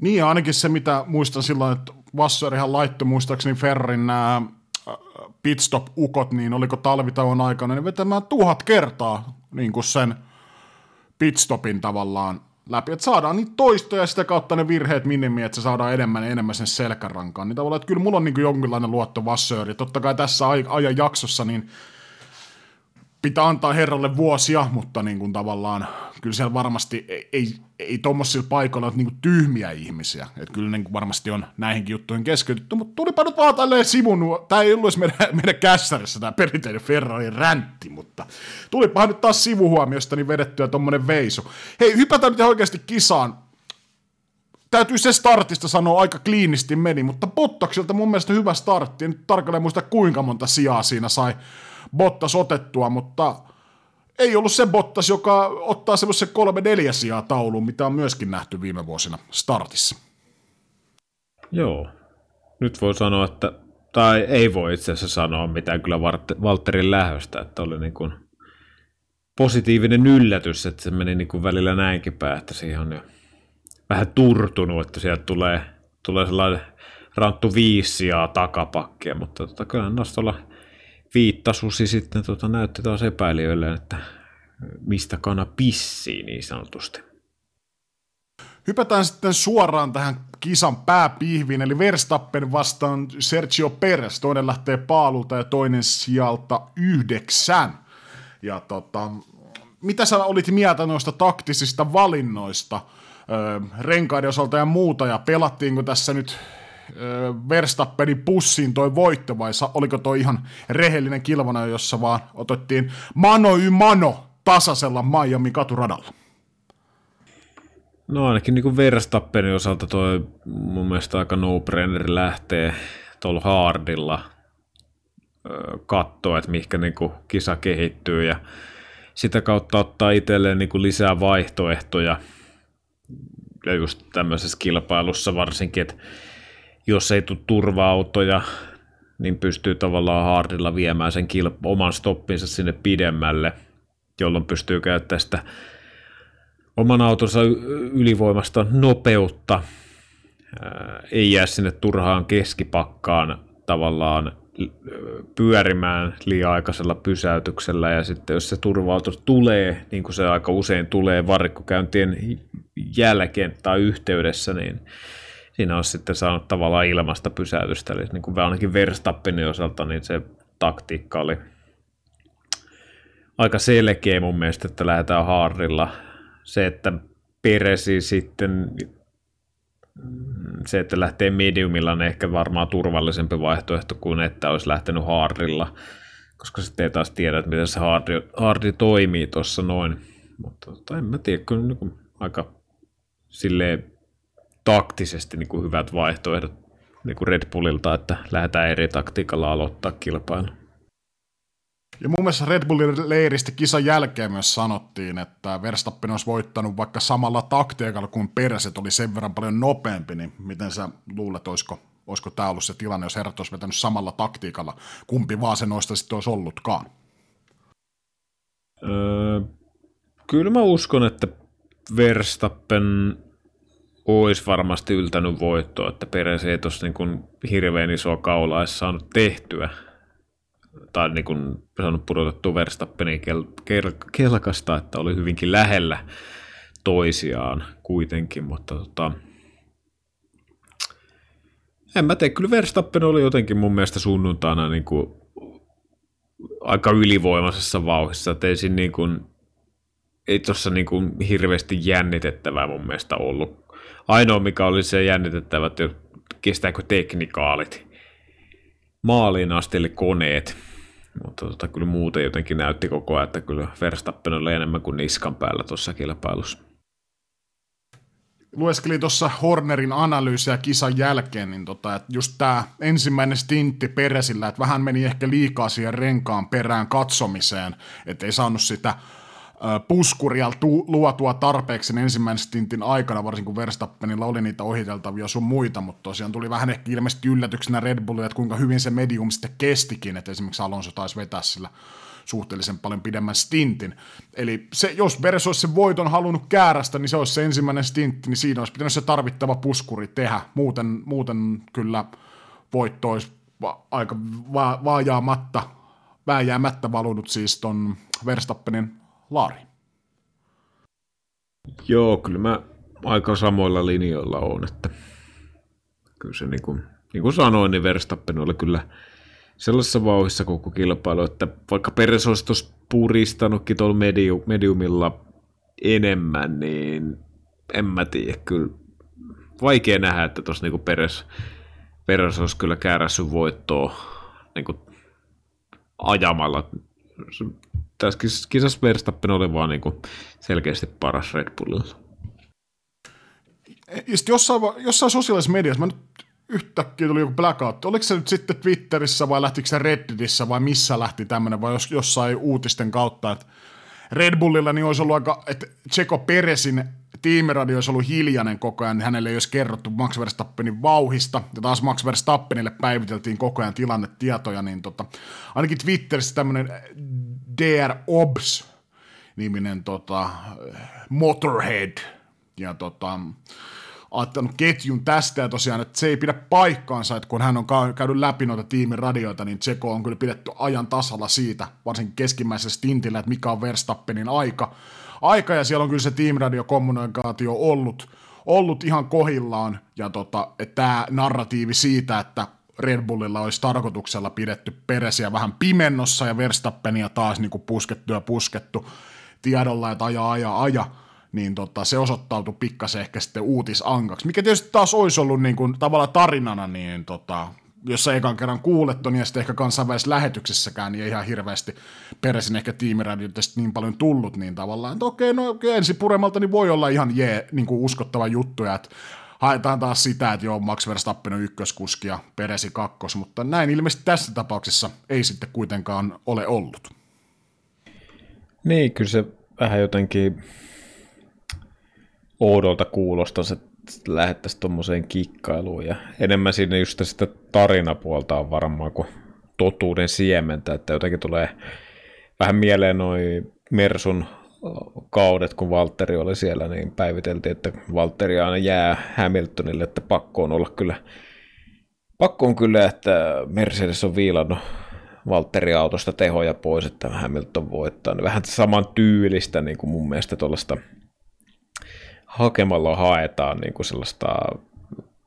Niin, ainakin se, mitä muistan silloin, että Vassarihan laittoi muistaakseni Ferrin nämä pitstop-ukot, niin oliko talvitauon aikana, niin vetämään tuhat kertaa niin kuin sen pitstopin tavallaan läpi, että saadaan niitä toistoja ja sitä kautta ne virheet minimiin, että se saadaan enemmän ja enemmän sen selkärankaan. Niin tavallaan, että kyllä mulla on niin kuin jonkinlainen luotto Vassööri. Totta kai tässä ajan jaksossa, niin pitää antaa herralle vuosia, mutta niin kuin tavallaan kyllä siellä varmasti ei, ei, ei tuommoisilla paikoilla ole niin kuin tyhmiä ihmisiä. Että kyllä niin kuin varmasti on näihinkin juttuihin keskitytty, mutta tulipa nyt vaan tälleen sivun, tämä ei ollut meidän, <laughs> meidän kässärissä tämä perinteinen Ferrarin räntti, mutta tulipa nyt taas sivuhuomiosta niin vedettyä tuommoinen veisu. Hei, hypätään nyt oikeasti kisaan. Täytyy se startista sanoa aika kliinisti meni, mutta Bottokselta mun mielestä hyvä startti. En nyt tarkalleen muista kuinka monta sijaa siinä sai Bottas otettua, mutta ei ollut se Bottas, joka ottaa semmoisen kolme neljä sijaa tauluun, mitä on myöskin nähty viime vuosina startissa. Joo. Nyt voi sanoa, että, tai ei voi itse asiassa sanoa mitään kyllä Valterin lähöstä, että oli niin kuin positiivinen yllätys, että se meni niin kuin välillä näinkin päin, että siihen on jo vähän turtunut, että sieltä tulee, tulee sellainen ranttu viisi sijaa takapakkia, mutta tota, kyllä nostolla viittasusi sitten tota, näytti taas epäilijöille, että mistä kana pissii niin sanotusti. Hypätään sitten suoraan tähän kisan pääpihviin, eli Verstappen vastaan Sergio Perez. Toinen lähtee paalulta ja toinen sieltä yhdeksän. Ja tota, mitä sä olit mieltä noista taktisista valinnoista öö, renkaiden osalta ja muuta, ja pelattiinko tässä nyt Verstappenin pussiin toi voitto, vai oliko toi ihan rehellinen kilvana, jossa vaan otettiin mano y mano tasaisella Miami katuradalla? No ainakin niin kuin Verstappenin osalta toi mun mielestä aika no-brainer lähtee tuolla hardilla katsoa, että mihinkä niin kuin kisa kehittyy ja sitä kautta ottaa itselleen niin kuin lisää vaihtoehtoja ja just tämmöisessä kilpailussa varsinkin, että jos ei tule turva-autoja, niin pystyy tavallaan hardilla viemään sen kilp- oman stoppinsa sinne pidemmälle, jolloin pystyy käyttämään sitä oman autonsa ylivoimasta nopeutta, ei jää sinne turhaan keskipakkaan tavallaan pyörimään liian aikaisella pysäytyksellä. Ja sitten jos se turva-auto tulee, niin kuin se aika usein tulee varikkokäyntien jälkeen tai yhteydessä, niin siinä olisi sitten saanut tavallaan ilmasta pysäytystä. Eli niin kuin ainakin Verstappenin osalta niin se taktiikka oli aika selkeä mun mielestä, että lähdetään haarilla. Se, että Peresi sitten se, että lähtee mediumilla on ehkä varmaan turvallisempi vaihtoehto kuin että olisi lähtenyt haarilla, koska sitten ei taas tiedä, että miten se hardi, hardi toimii tuossa noin. Mutta tota, en mä tiedä, kyllä niin aika silleen taktisesti niin kuin hyvät vaihtoehdot niin kuin Red Bullilta, että lähdetään eri taktiikalla aloittaa kilpailu. Ja mun mielestä Red Bullin leiristä kisan jälkeen myös sanottiin, että Verstappen olisi voittanut vaikka samalla taktiikalla kuin Pereset oli sen verran paljon nopeampi, niin miten sä luulet, olisiko, olisiko tämä ollut se tilanne, jos herrat olisi vetänyt samalla taktiikalla, kumpi vaan se noista sitten olisi ollutkaan? Öö, kyllä mä uskon, että Verstappen olisi varmasti yltänyt voittoa, että Peres ei tuossa niin hirveän isoa kaulaa olisi saanut tehtyä tai niin kuin saanut pudotettua Verstappenin kel- kel- kelkasta, että oli hyvinkin lähellä toisiaan kuitenkin, mutta tota, En mä tiedä, kyllä Verstappen oli jotenkin mun mielestä sunnuntaina niin kuin aika ylivoimaisessa vauhissa, että ei niin kuin, ei tuossa niin kuin hirveästi jännitettävää mun mielestä ollut. Ainoa mikä oli se jännitettävä, että kestääkö teknikaalit maaliin asti, eli koneet. Mutta tota, kyllä muuten jotenkin näytti koko ajan, että kyllä Verstappen oli enemmän kuin niskan päällä tuossa kilpailussa. Lueskelin tuossa Hornerin analyysiä kisan jälkeen, niin tota, että just tämä ensimmäinen stintti Peresillä, että vähän meni ehkä liikaa siihen renkaan perään katsomiseen, että ei saanut sitä puskuria tu- luotua tarpeeksi ensimmäisen stintin aikana, varsinkin kun Verstappenilla oli niitä ohiteltavia sun muita, mutta tosiaan tuli vähän ehkä ilmeisesti yllätyksenä Red Bullille, että kuinka hyvin se medium sitten kestikin, että esimerkiksi Alonso taisi vetää sillä suhteellisen paljon pidemmän stintin. Eli se, jos Veres olisi sen voiton halunnut käärästä, niin se olisi se ensimmäinen stintti, niin siinä olisi pitänyt se tarvittava puskuri tehdä. Muuten, muuten kyllä voitto olisi va- aika va- vaajaamatta, vääjäämättä valunut siis ton Verstappenin laari. Joo, kyllä mä aika samoilla linjoilla on, että kyllä se niin kuin, niin kuin sanoin, niin Verstappen oli kyllä sellaisessa vauhissa koko kilpailu, että vaikka Peres olisi tuossa puristanutkin tuolla medium, mediumilla enemmän, niin en mä tiedä, kyllä vaikea nähdä, että tuossa niin Peres, Peres olisi kyllä käärässyt voittoa kuin ajamalla tässä kisassa Verstappen oli vaan niin kuin selkeästi paras Red Bullilla. Ja sitten jossain, jossain sosiaalisessa mediassa, mä nyt yhtäkkiä tuli joku blackout. Oliko se nyt sitten Twitterissä vai lähtikö se Redditissä vai missä lähti tämmöinen vai jos, jossain uutisten kautta, että Red Bullilla niin olisi ollut aika, että Tseko Peresin tiimiradio olisi ollut hiljainen koko ajan, niin hänelle ei olisi kerrottu Max Verstappenin vauhista, ja taas Max Verstappenille päiviteltiin koko ajan tilannetietoja, niin tota, ainakin Twitterissä tämmöinen DR Obs niminen tota, Motorhead, ja tota, ottanut ketjun tästä ja tosiaan, että se ei pidä paikkaansa, että kun hän on käynyt läpi noita tiimin radioita, niin Tseko on kyllä pidetty ajan tasalla siitä, varsinkin keskimmäisellä stintillä, että mikä on Verstappenin aika. Aika ja siellä on kyllä se tiimiradiokommunikaatio ollut, ollut ihan kohillaan ja tota, tämä narratiivi siitä, että Red Bullilla olisi tarkoituksella pidetty Peresiä vähän pimennossa ja Verstappenia taas niin kuin puskettu ja puskettu tiedolla, että aja, aja, aja, niin tota, se osoittautui pikkasen ehkä sitten uutisankaksi, mikä tietysti taas olisi ollut niin kuin, tavallaan tarinana, niin tota, jos sä ekan kerran kuulet ton, ja sitten ehkä kansainvälisessä lähetyksessäkään, niin ei ihan hirveästi peräisin ehkä tiimiradioita niin paljon tullut, niin tavallaan, että okei, no ensi puremalta niin voi olla ihan jee, niin kuin uskottava juttu, ja että haetaan taas sitä, että joo, Max Verstappen on ykköskuski ja Peresi kakkos, mutta näin ilmeisesti tässä tapauksessa ei sitten kuitenkaan ole ollut. Niin, kyllä se vähän jotenkin oudolta kuulostaa, että lähettäisiin tuommoiseen kikkailuun ja enemmän siinä just sitä tarinapuolta on varmaan kuin totuuden siementä, että jotenkin tulee vähän mieleen noin Mersun kaudet, kun Valtteri oli siellä, niin päiviteltiin, että Valtteri aina jää Hamiltonille, että pakko on olla kyllä, pakko on kyllä, että Mercedes on viilannut Valtteri autosta tehoja pois, että Hamilton voittaa. Vähän saman tyylistä niin kuin mun mielestä tuollaista hakemalla haetaan niin kuin sellaista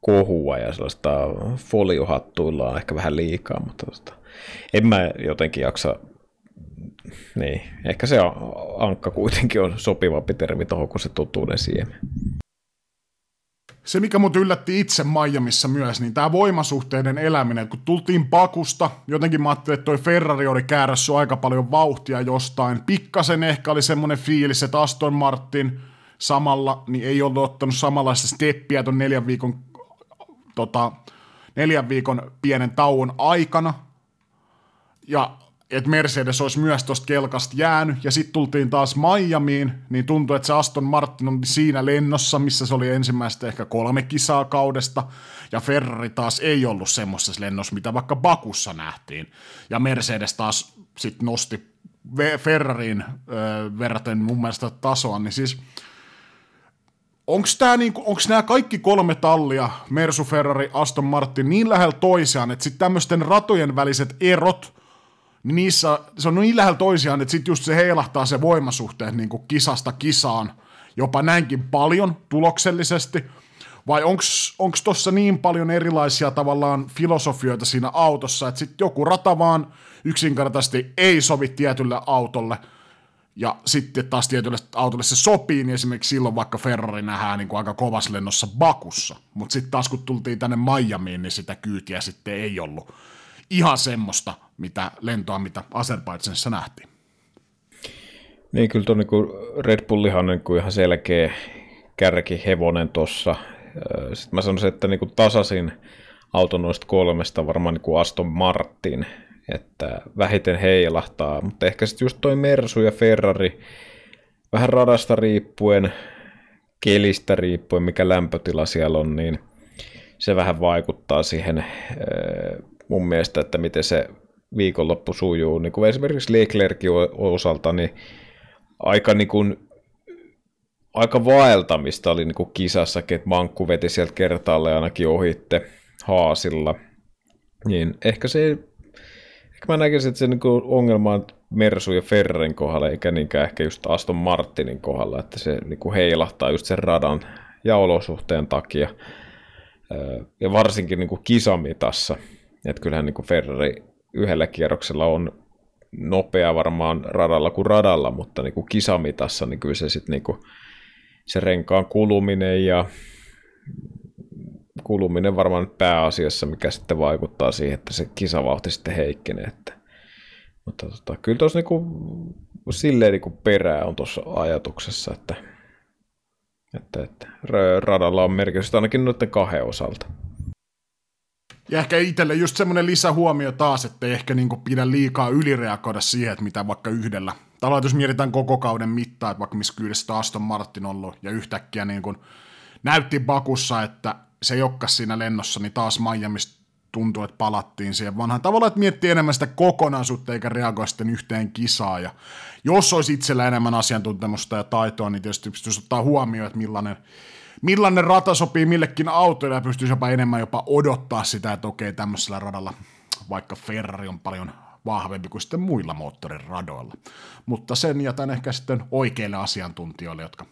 kohua ja sellaista foliohattuilla on ehkä vähän liikaa, mutta tota, en mä jotenkin jaksa, niin, ehkä se ankka kuitenkin on sopivampi termi tuohon kuin se totuuden siemen. Se, mikä mut yllätti itse Miamiissa myös, niin tämä voimasuhteiden eläminen, kun tultiin pakusta, jotenkin mä ajattelin, että toi Ferrari oli käärässyt aika paljon vauhtia jostain. Pikkasen ehkä oli semmoinen fiilis, että Aston Martin – samalla, niin ei ollut ottanut samanlaista steppiä tuon neljän viikon, tota, neljän viikon pienen tauon aikana. Ja että Mercedes olisi myös tuosta kelkasta jäänyt, ja sitten tultiin taas Miamiin, niin tuntui, että se Aston Martin on siinä lennossa, missä se oli ensimmäistä ehkä kolme kisaa kaudesta, ja Ferrari taas ei ollut semmoisessa lennossa, mitä vaikka Bakussa nähtiin, ja Mercedes taas sitten nosti Ferrariin öö, verraten mun mielestä tasoa, niin siis – onko niinku, nämä kaikki kolme tallia, Mersu, Ferrari, Aston Martin, niin lähellä toisiaan, että sitten tämmöisten ratojen väliset erot, niin niissä, se on niin lähellä toisiaan, että sitten just se heilahtaa se voimasuhteet niin kuin kisasta kisaan, jopa näinkin paljon tuloksellisesti, vai onko tuossa niin paljon erilaisia tavallaan filosofioita siinä autossa, että sitten joku rata vaan yksinkertaisesti ei sovi tietylle autolle, ja sitten taas tietylle autolle se sopii, niin esimerkiksi silloin vaikka Ferrari nähdään niin kuin aika kovassa lennossa Bakussa, mutta sitten taas kun tultiin tänne Miamiin, niin sitä kyytiä sitten ei ollut ihan semmoista mitä lentoa, mitä Azerbaidsanissa nähtiin. Niin, kyllä tuo niin Red Bullihan on niin ihan selkeä kärkihevonen tuossa. Sitten mä sanoisin, että niin kuin tasasin auto noista kolmesta varmaan niin kuin Aston Martin, että vähiten heilahtaa, mutta ehkä sitten just toi Mersu ja Ferrari, vähän radasta riippuen, kelistä riippuen, mikä lämpötila siellä on, niin se vähän vaikuttaa siihen mun mielestä, että miten se viikonloppu sujuu. Niin kuin esimerkiksi Leclerkin osalta, niin aika niin kuin aika vaeltamista oli niin kuin kisassakin, että Mankku veti sieltä kertaalle ainakin ohitte haasilla. Niin ehkä se, ehkä mä näkisin, että se niin kuin ongelma on Mersu ja Ferren kohdalla, eikä niinkään ehkä just Aston Martinin kohdalla, että se niin kuin heilahtaa just sen radan ja olosuhteen takia. Ja varsinkin niin kuin kisamitassa, että kyllähän niin Ferrari yhdellä kierroksella on nopea varmaan radalla kuin radalla, mutta niin kuin kisamitassa niin kyllä se sitten niin kuin se renkaan kuluminen ja kuluminen varmaan pääasiassa, mikä sitten vaikuttaa siihen, että se kisavauhti sitten heikkenee. Että, mutta tota, kyllä tuossa niinku, silleen niinku perää on tuossa ajatuksessa, että, että, että radalla on merkitystä ainakin noiden kahden osalta. Ja ehkä itselle just semmoinen lisähuomio taas, että ei ehkä niinku pidä liikaa ylireagoida siihen, että mitä vaikka yhdellä. Tavallaan jos mietitään koko kauden mittaa, että vaikka missä kyydessä Aston Martin ollut, ja yhtäkkiä niin kuin näytti Bakussa, että se jokkas siinä lennossa, niin taas Miamista tuntuu, että palattiin siihen vanhaan tavallaan, että miettii enemmän sitä kokonaisuutta eikä reagoi sitten yhteen kisaan. Ja jos olisi itsellä enemmän asiantuntemusta ja taitoa, niin tietysti pystyisi ottaa huomioon, että millainen millainen rata sopii millekin autoille ja pystyisi jopa enemmän jopa odottaa sitä, että okei tämmöisellä radalla vaikka Ferrari on paljon vahvempi kuin sitten muilla moottoriradoilla. Mutta sen jätän ehkä sitten oikeille asiantuntijoille, jotka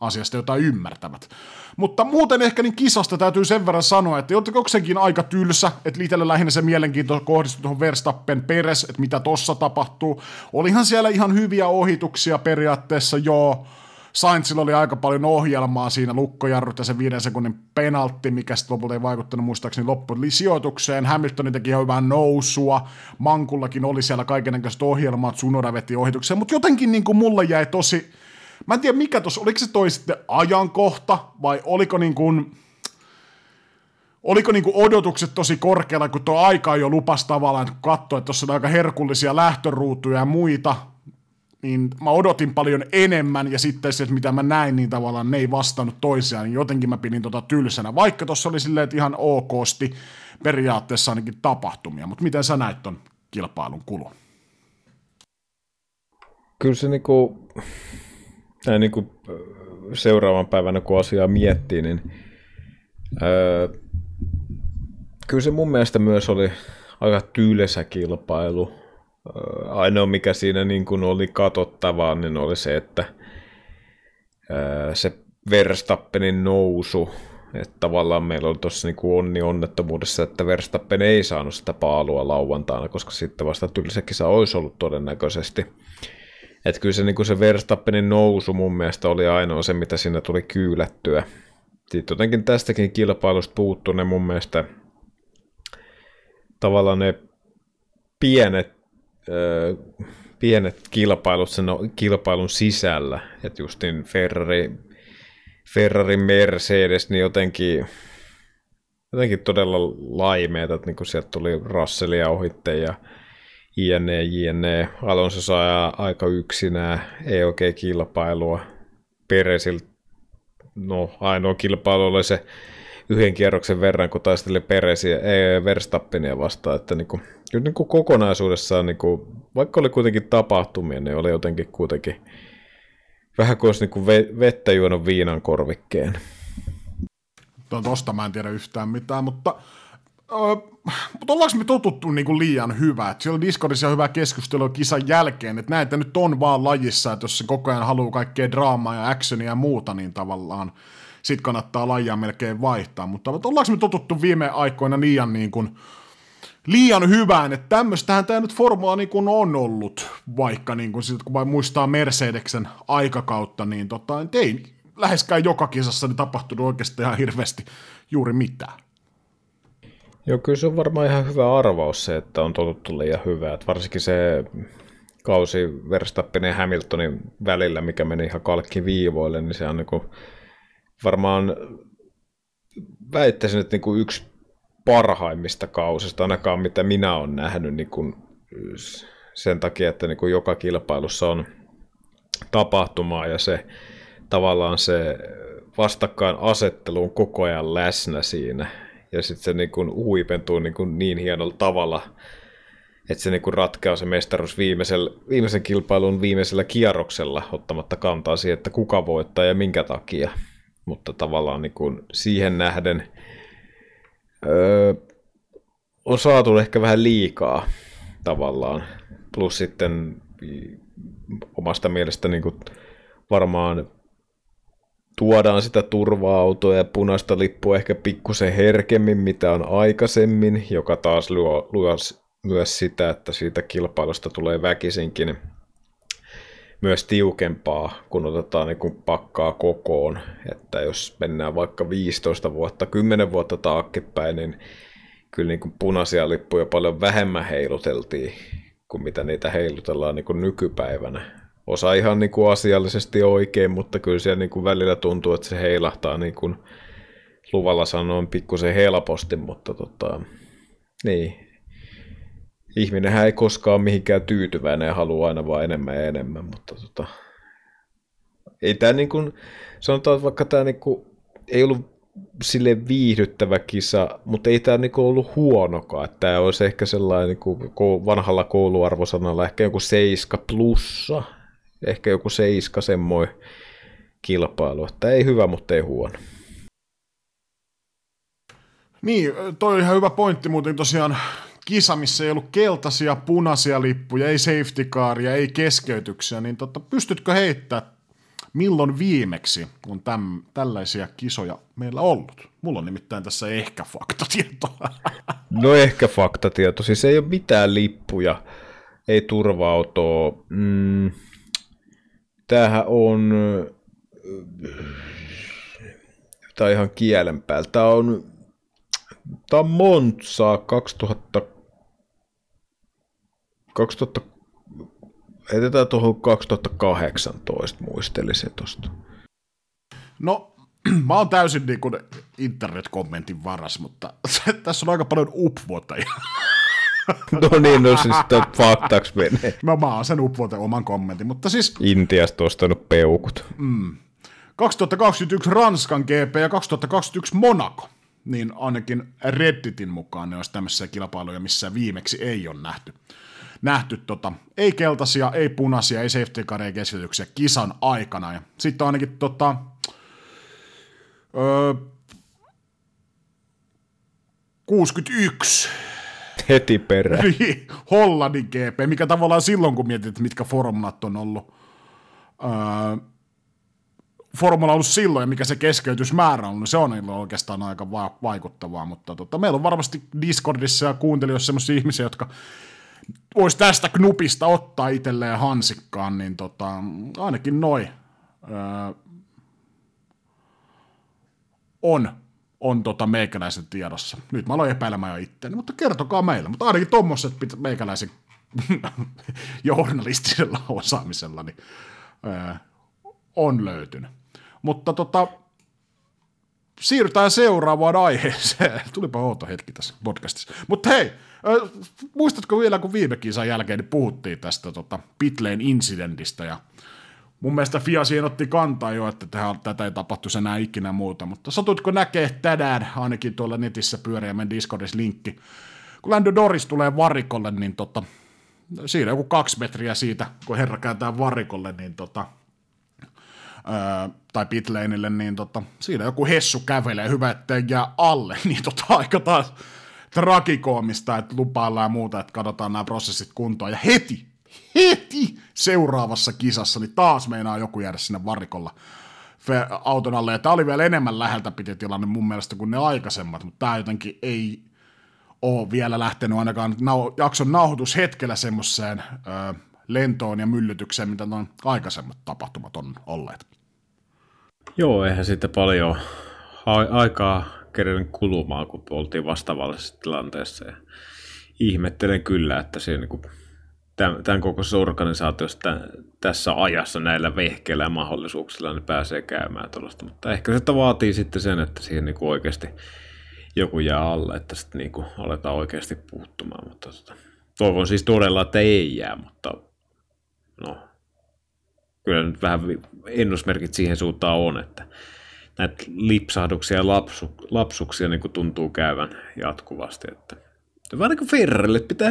asiasta jotain ymmärtävät. Mutta muuten ehkä niin kisasta täytyy sen verran sanoa, että jotenkin aika tylsä, että liitellä lähinnä se mielenkiinto kohdistui tuohon Verstappen peres, että mitä tossa tapahtuu. Olihan siellä ihan hyviä ohituksia periaatteessa, joo, Sainzilla oli aika paljon ohjelmaa siinä, lukkojarrut ja se viiden sekunnin penaltti, mikä sitten lopulta ei vaikuttanut muistaakseni loppuun sijoitukseen. Hamiltonin teki ihan hyvää nousua, Mankullakin oli siellä kaikenlaiset ohjelmat, Sunoda veti ohitukseen, mutta jotenkin niin kuin mulle jäi tosi, mä en tiedä mikä tuossa, oliko se toi sitten ajankohta vai oliko niin kuin, oliko niinku odotukset tosi korkealla, kun tuo aika jo lupas tavallaan, kun katsoi, että tuossa on aika herkullisia lähtöruutuja ja muita, niin mä odotin paljon enemmän, ja sitten se, että mitä mä näin, niin tavallaan ne ei vastannut toisiaan, niin jotenkin mä pidin tota tylsänä, vaikka tuossa oli silleen, että ihan okosti periaatteessa ainakin tapahtumia, mutta miten sä näit ton kilpailun kulun? Kyllä se niinku, näin niinku seuraavan päivänä, kun asiaa miettii, niin öö, kyllä se mun mielestä myös oli aika tyylesä kilpailu ainoa mikä siinä niin kuin oli katsottavaa, niin oli se, että se Verstappenin nousu, että tavallaan meillä on tuossa niin onni onnettomuudessa, että Verstappen ei saanut sitä paalua lauantaina, koska sitten vasta tylsä kisa olisi ollut todennäköisesti. Että kyllä se, niin kuin se Verstappenin nousu mun mielestä oli ainoa se, mitä siinä tuli kyylättyä. Sitten jotenkin tästäkin kilpailusta puuttu ne mun mielestä tavallaan ne pienet pienet kilpailut sen kilpailun sisällä, että justin Ferrari, Ferrari Mercedes, niin jotenkin, jotenkin todella laimeita, että niin sieltä tuli Russellia ohitte ja jne, jne. Alonso saa aika yksinään EOG-kilpailua. Peresil, no ainoa kilpailu oli se yhden kierroksen verran, kun taisteli Peresiä, ei, Verstappenia vastaan, että niin kuin, kyllä niin kuin kokonaisuudessaan, niin kuin, vaikka oli kuitenkin tapahtumia, niin oli jotenkin kuitenkin vähän kuin olisi niin kuin vettä juonut viinan korvikkeen. Tuosta mä en tiedä yhtään mitään, mutta Öö, mutta ollaanko me totuttu niinku liian hyvä? Et siellä on Discordissa hyvä keskustelu kisan jälkeen, että näitä nyt on vaan lajissa, että jos se koko ajan haluaa kaikkea draamaa ja actionia ja muuta, niin tavallaan sit kannattaa lajia melkein vaihtaa. Mutta ollaanko me totuttu viime aikoina liian niin kuin, liian hyvään, että tämmöistähän tämä nyt formula niin kuin on ollut, vaikka niin kuin, kun vain muistaa Mercedeksen aikakautta, niin tota, ei läheskään joka kisassa niin tapahtunut oikeastaan ihan hirveästi juuri mitään. Joo, kyllä se on varmaan ihan hyvä arvaus se, että on totuttu liian hyvää. Että varsinkin se kausi Verstappen ja Hamiltonin välillä, mikä meni ihan kalkki viivoille, niin se on niin kuin varmaan väittäisin, että niin kuin yksi parhaimmista kausista, ainakaan mitä minä olen nähnyt niin kuin sen takia, että niin kuin joka kilpailussa on tapahtumaa ja se tavallaan se vastakkain asettelu on koko ajan läsnä siinä. Ja sitten se niin kuin huipentuu niin, kuin niin hienolla tavalla, että se niin kuin ratkeaa se mestaruus viimeisellä, viimeisen kilpailun viimeisellä kierroksella, ottamatta kantaa siihen, että kuka voittaa ja minkä takia. Mutta tavallaan niin kuin siihen nähden öö, on saatu ehkä vähän liikaa tavallaan. Plus sitten omasta mielestä niin varmaan tuodaan sitä turva-autoa ja punaista lippua ehkä pikkusen herkemmin, mitä on aikaisemmin, joka taas luo, luo myös sitä, että siitä kilpailusta tulee väkisinkin myös tiukempaa, kun otetaan niin kuin pakkaa kokoon. Että jos mennään vaikka 15 vuotta, 10 vuotta taaksepäin, niin kyllä niin kuin punaisia lippuja paljon vähemmän heiluteltiin kuin mitä niitä heilutellaan niin kuin nykypäivänä. Osa ihan niin kuin asiallisesti oikein, mutta kyllä siellä niin kuin välillä tuntuu, että se heilahtaa niin kuin luvalla sanoen pikkusen helposti, mutta tota, niin, ihminenhän ei koskaan mihinkään tyytyväinen ja haluaa aina vaan enemmän ja enemmän, mutta tota, ei tämä niin kuin, sanotaan, että vaikka tämä niin kuin, ei ollut sille viihdyttävä kisa, mutta ei tämä niinku ollut huonokaan. Tämä olisi ehkä sellainen niinku vanhalla kouluarvosanalla ehkä joku 7 plussa, ehkä joku 7 semmoinen kilpailu. Tämä ei hyvä, mutta ei huono. Niin, toi on ihan hyvä pointti muuten tosiaan kisa, missä ei ollut keltaisia, punaisia lippuja, ei safety caria, ei keskeytyksiä, niin tota, pystytkö heittämään, milloin viimeksi on täm, tällaisia kisoja meillä ollut? Mulla on nimittäin tässä ehkä faktatietoa. <laughs> No ehkä faktatieto, siis ei ole mitään lippuja, ei turva-autoa. Mm, tämähän on, tämä ihan kielen päällä, tämä on, tämä on Monza 2000 2000, heitetään tuohon 2018 muistelisin tuosta. No, <clears throat> mä oon täysin niin kuin internet-kommentin varas, mutta <laughs> tässä on aika paljon upvoteja. <laughs> No niin, no siis faktaksi menee. Mä, mä oon sen upvote oman kommentin, mutta siis... Intiasta ostanut peukut. Mm. 2021 Ranskan GP ja 2021 Monaco, niin ainakin Redditin mukaan ne olisi tämmöisiä kilpailuja, missä viimeksi ei ole nähty nähty tota, ei keltaisia, ei punaisia, ei safety car, keskityksiä kisan aikana. Ja sitten ainakin tota, öö, 61 heti perään. Niin, Hollannin GP, mikä tavallaan silloin, kun mietit, mitkä formulat on ollut, öö, formula on ollut silloin ja mikä se keskeytysmäärä on ollut, niin se on oikeastaan aika va- vaikuttavaa, mutta tota, meillä on varmasti Discordissa ja kuuntelijoissa sellaisia ihmisiä, jotka voisi tästä knupista ottaa itselleen hansikkaan, niin tota, ainakin noi öö, on, on tota meikäläisen tiedossa. Nyt mä aloin epäilemään jo itseäni, mutta kertokaa meille. Mutta ainakin tuommoiset meikäläisen <laughs> journalistisella osaamisella niin, öö, on löytynyt. Mutta tota, siirrytään seuraavaan aiheeseen. <laughs> Tulipa outo hetki tässä podcastissa. Mutta hei, äh, muistatko vielä, kun viime kisan jälkeen niin puhuttiin tästä tota, Pitlane incidentistä ja mun mielestä Fia siihen otti kantaa jo, että tähän, tätä ei tapahtu enää ikinä muuta, mutta satutko näkee tänään, ainakin tuolla netissä pyöriä meidän Discordissa linkki, kun Lando Doris tulee varikolle, niin tota, siinä joku kaksi metriä siitä, kun herra kääntää varikolle, niin tota, öö, tai pitlaneille, niin tota, siinä joku hessu kävelee, hyvä ettei jää alle, <laughs> niin tota, aika taas trakikoomista, että lupaillaan ja muuta, että katsotaan nämä prosessit kuntoon, ja heti, heti seuraavassa kisassa, niin taas meinaa joku jäädä sinne varikolla auton alle, ja tämä oli vielä enemmän läheltä piti tilanne mun mielestä kuin ne aikaisemmat, mutta tämä jotenkin ei ole vielä lähtenyt ainakaan nau- jakson nauhoitushetkellä semmoiseen lentoon ja myllytykseen, mitä on aikaisemmat tapahtumat on olleet. Joo, eihän siitä paljon aikaa kerran kulumaan, kun oltiin vastaavallisessa tilanteessa. Ja ihmettelen kyllä, että siinä niin tämän, tämän koko organisaatiosta tässä ajassa näillä vehkeillä ja mahdollisuuksilla niin pääsee käymään tuollaista. Mutta ehkä se vaatii sitten sen, että siihen niin kuin oikeasti joku jää alle, että sitten niin kuin aletaan oikeasti puuttumaan. Mutta tota, toivon siis todella, että ei jää, mutta no, kyllä nyt vähän ennusmerkit siihen suuntaan on, että näitä lipsahduksia ja lapsu, lapsuksia niin kuin tuntuu käyvän jatkuvasti. Että vaan niin kuin Ferrarille, että pitää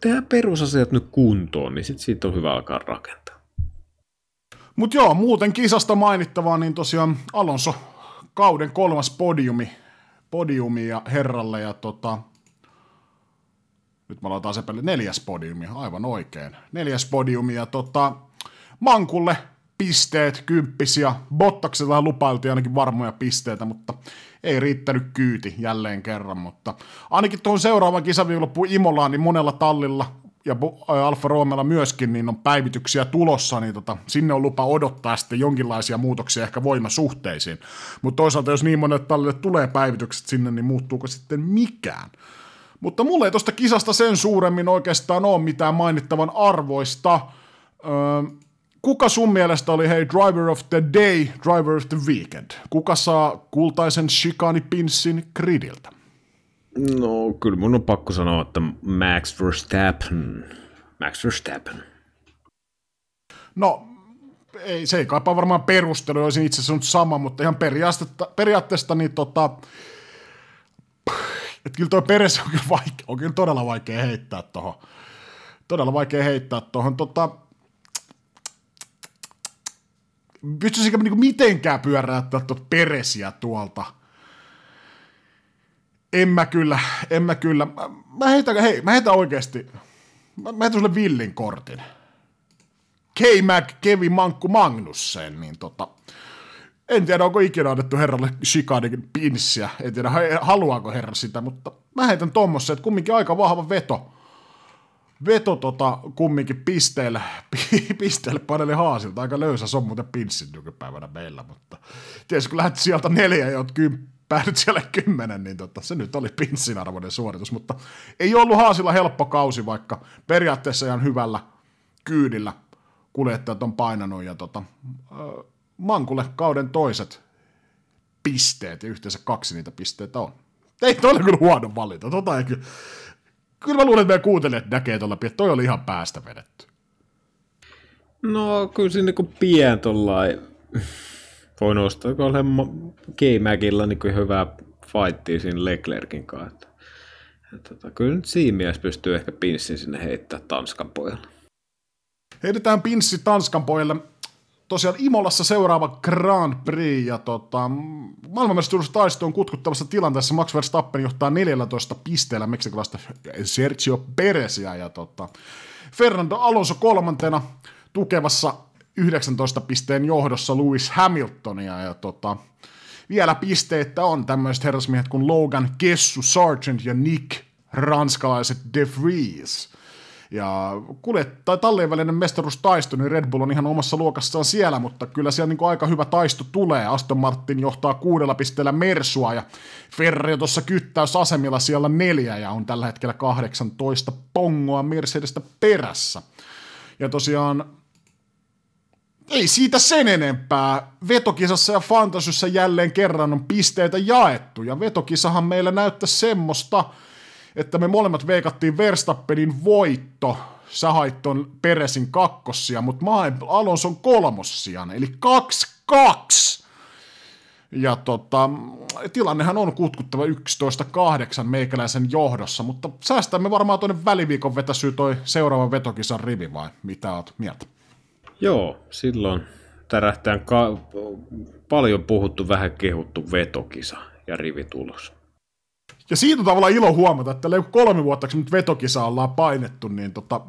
tehdä perusasiat nyt kuntoon, niin sit siitä on hyvä alkaa rakentaa. Mutta joo, muuten kisasta mainittavaa, niin tosiaan Alonso kauden kolmas podiumi, podiumi ja herralle ja tota, nyt mä laitan se peli, neljäs podiumi, aivan oikein. Neljäs podiumi ja tota, Mankulle pisteet, kymppisiä. Bottaksella lupailtiin ainakin varmoja pisteitä, mutta ei riittänyt kyyti jälleen kerran. Mutta ainakin tuohon seuraavan kisaviikonloppuun Imolaan, niin monella tallilla ja Alfa Romeolla myöskin, niin on päivityksiä tulossa, niin tota, sinne on lupa odottaa sitten jonkinlaisia muutoksia ehkä voimasuhteisiin. Mutta toisaalta, jos niin monet tallille tulee päivitykset sinne, niin muuttuuko sitten mikään? Mutta mulle ei tuosta kisasta sen suuremmin oikeastaan ole mitään mainittavan arvoista. Öö, kuka sun mielestä oli hei driver of the day, driver of the weekend? Kuka saa kultaisen shikani pinssin gridiltä? No kyllä mun on pakko sanoa, että Max Verstappen. Max Verstappen. No, ei, se ei kaipaa varmaan perustelu, olisin itse sanonut sama, mutta ihan periaatteesta, periaatteesta niin tota, että kyllä toi Peres on kyllä, vaikea, on kyllä todella vaikea heittää tuohon. Todella vaikea heittää tuohon. Tota, pystyisikö niinku mitenkään pyöräyttää tuota Peresiä tuolta? En mä kyllä, en mä kyllä. Mä, mä heitän, hei, mä heitän oikeasti, mä, mä heitän sulle villin kortin. K-Mac, Kevin Mankku Magnussen, niin tota, en tiedä, onko ikinä annettu herralle Chicagoin pinssiä. En tiedä, haluaako herra sitä, mutta mä heitän tommosen, että kumminkin aika vahva veto. Veto tota, kumminkin pisteelle, <laughs> pisteelle paneli haasilta. Aika löysä, se on muuten pinssit nykypäivänä meillä, mutta tietysti kun lähdet sieltä neljä ja oot kym, päädyt siellä kymmenen, niin tota, se nyt oli pinssin arvoinen suoritus, mutta ei ollut haasilla helppo kausi, vaikka periaatteessa ihan hyvällä kyydillä kuljettajat on painanut ja tota, Mankulle kauden toiset pisteet, ja yhteensä kaksi niitä pisteitä on. Ei, toi oli kyllä huono valinta. Tota ei kyllä... Kyllä mä luulen, että meidän kuuntelijat näkee tuolla, että toi oli ihan päästä vedetty. No, kyllä siinä niin pien tollain... Voi nostaa, kun olen K-Macilla niin hyvää fightia siinä Leclerkin kanssa. Tota, kyllä nyt siinä mielessä pystyy ehkä pinssin sinne heittää Tanskan pojalle. Heitetään pinssi Tanskan pojalle tosiaan Imolassa seuraava Grand Prix, ja tota, maailmanmestaruustaistoon kutkuttavassa tilanteessa. Max Verstappen johtaa 14 pisteellä meksikolaista Sergio Perezia, ja tota, Fernando Alonso kolmantena tukevassa 19 pisteen johdossa Lewis Hamiltonia, ja tota, vielä pisteitä on tämmöiset herrasmiehet kuin Logan Kessu, Sargent ja Nick, ranskalaiset De Vries – ja kuljet, tai tallien välinen mestaruustaisto, niin Red Bull on ihan omassa luokassaan siellä, mutta kyllä siellä niin aika hyvä taisto tulee. Aston Martin johtaa kuudella pisteellä Mersua ja Ferrari tuossa kyttäysasemilla siellä neljä ja on tällä hetkellä 18 pongoa Mercedestä perässä. Ja tosiaan ei siitä sen enempää. Vetokisassa ja Fantasyssä jälleen kerran on pisteitä jaettu, ja vetokisahan meillä näyttää semmoista, että me molemmat veikattiin Verstappenin voitto, sä hait ton Peresin kakkossia, mutta mä hain Alonson kolmossian, eli 2-2. Ja tota, tilannehan on kutkuttava 11-8 meikäläisen johdossa, mutta säästämme varmaan tuonne väliviikon vetäsyy toi seuraava vetokisan rivi vai mitä oot mieltä? Joo, silloin tärähtään ka- paljon puhuttu, vähän kehuttu vetokisa ja rivitulos. Ja siitä on tavallaan ilo huomata, että kolme vuotta, kun nyt vetokisa ollaan painettu, niin tota,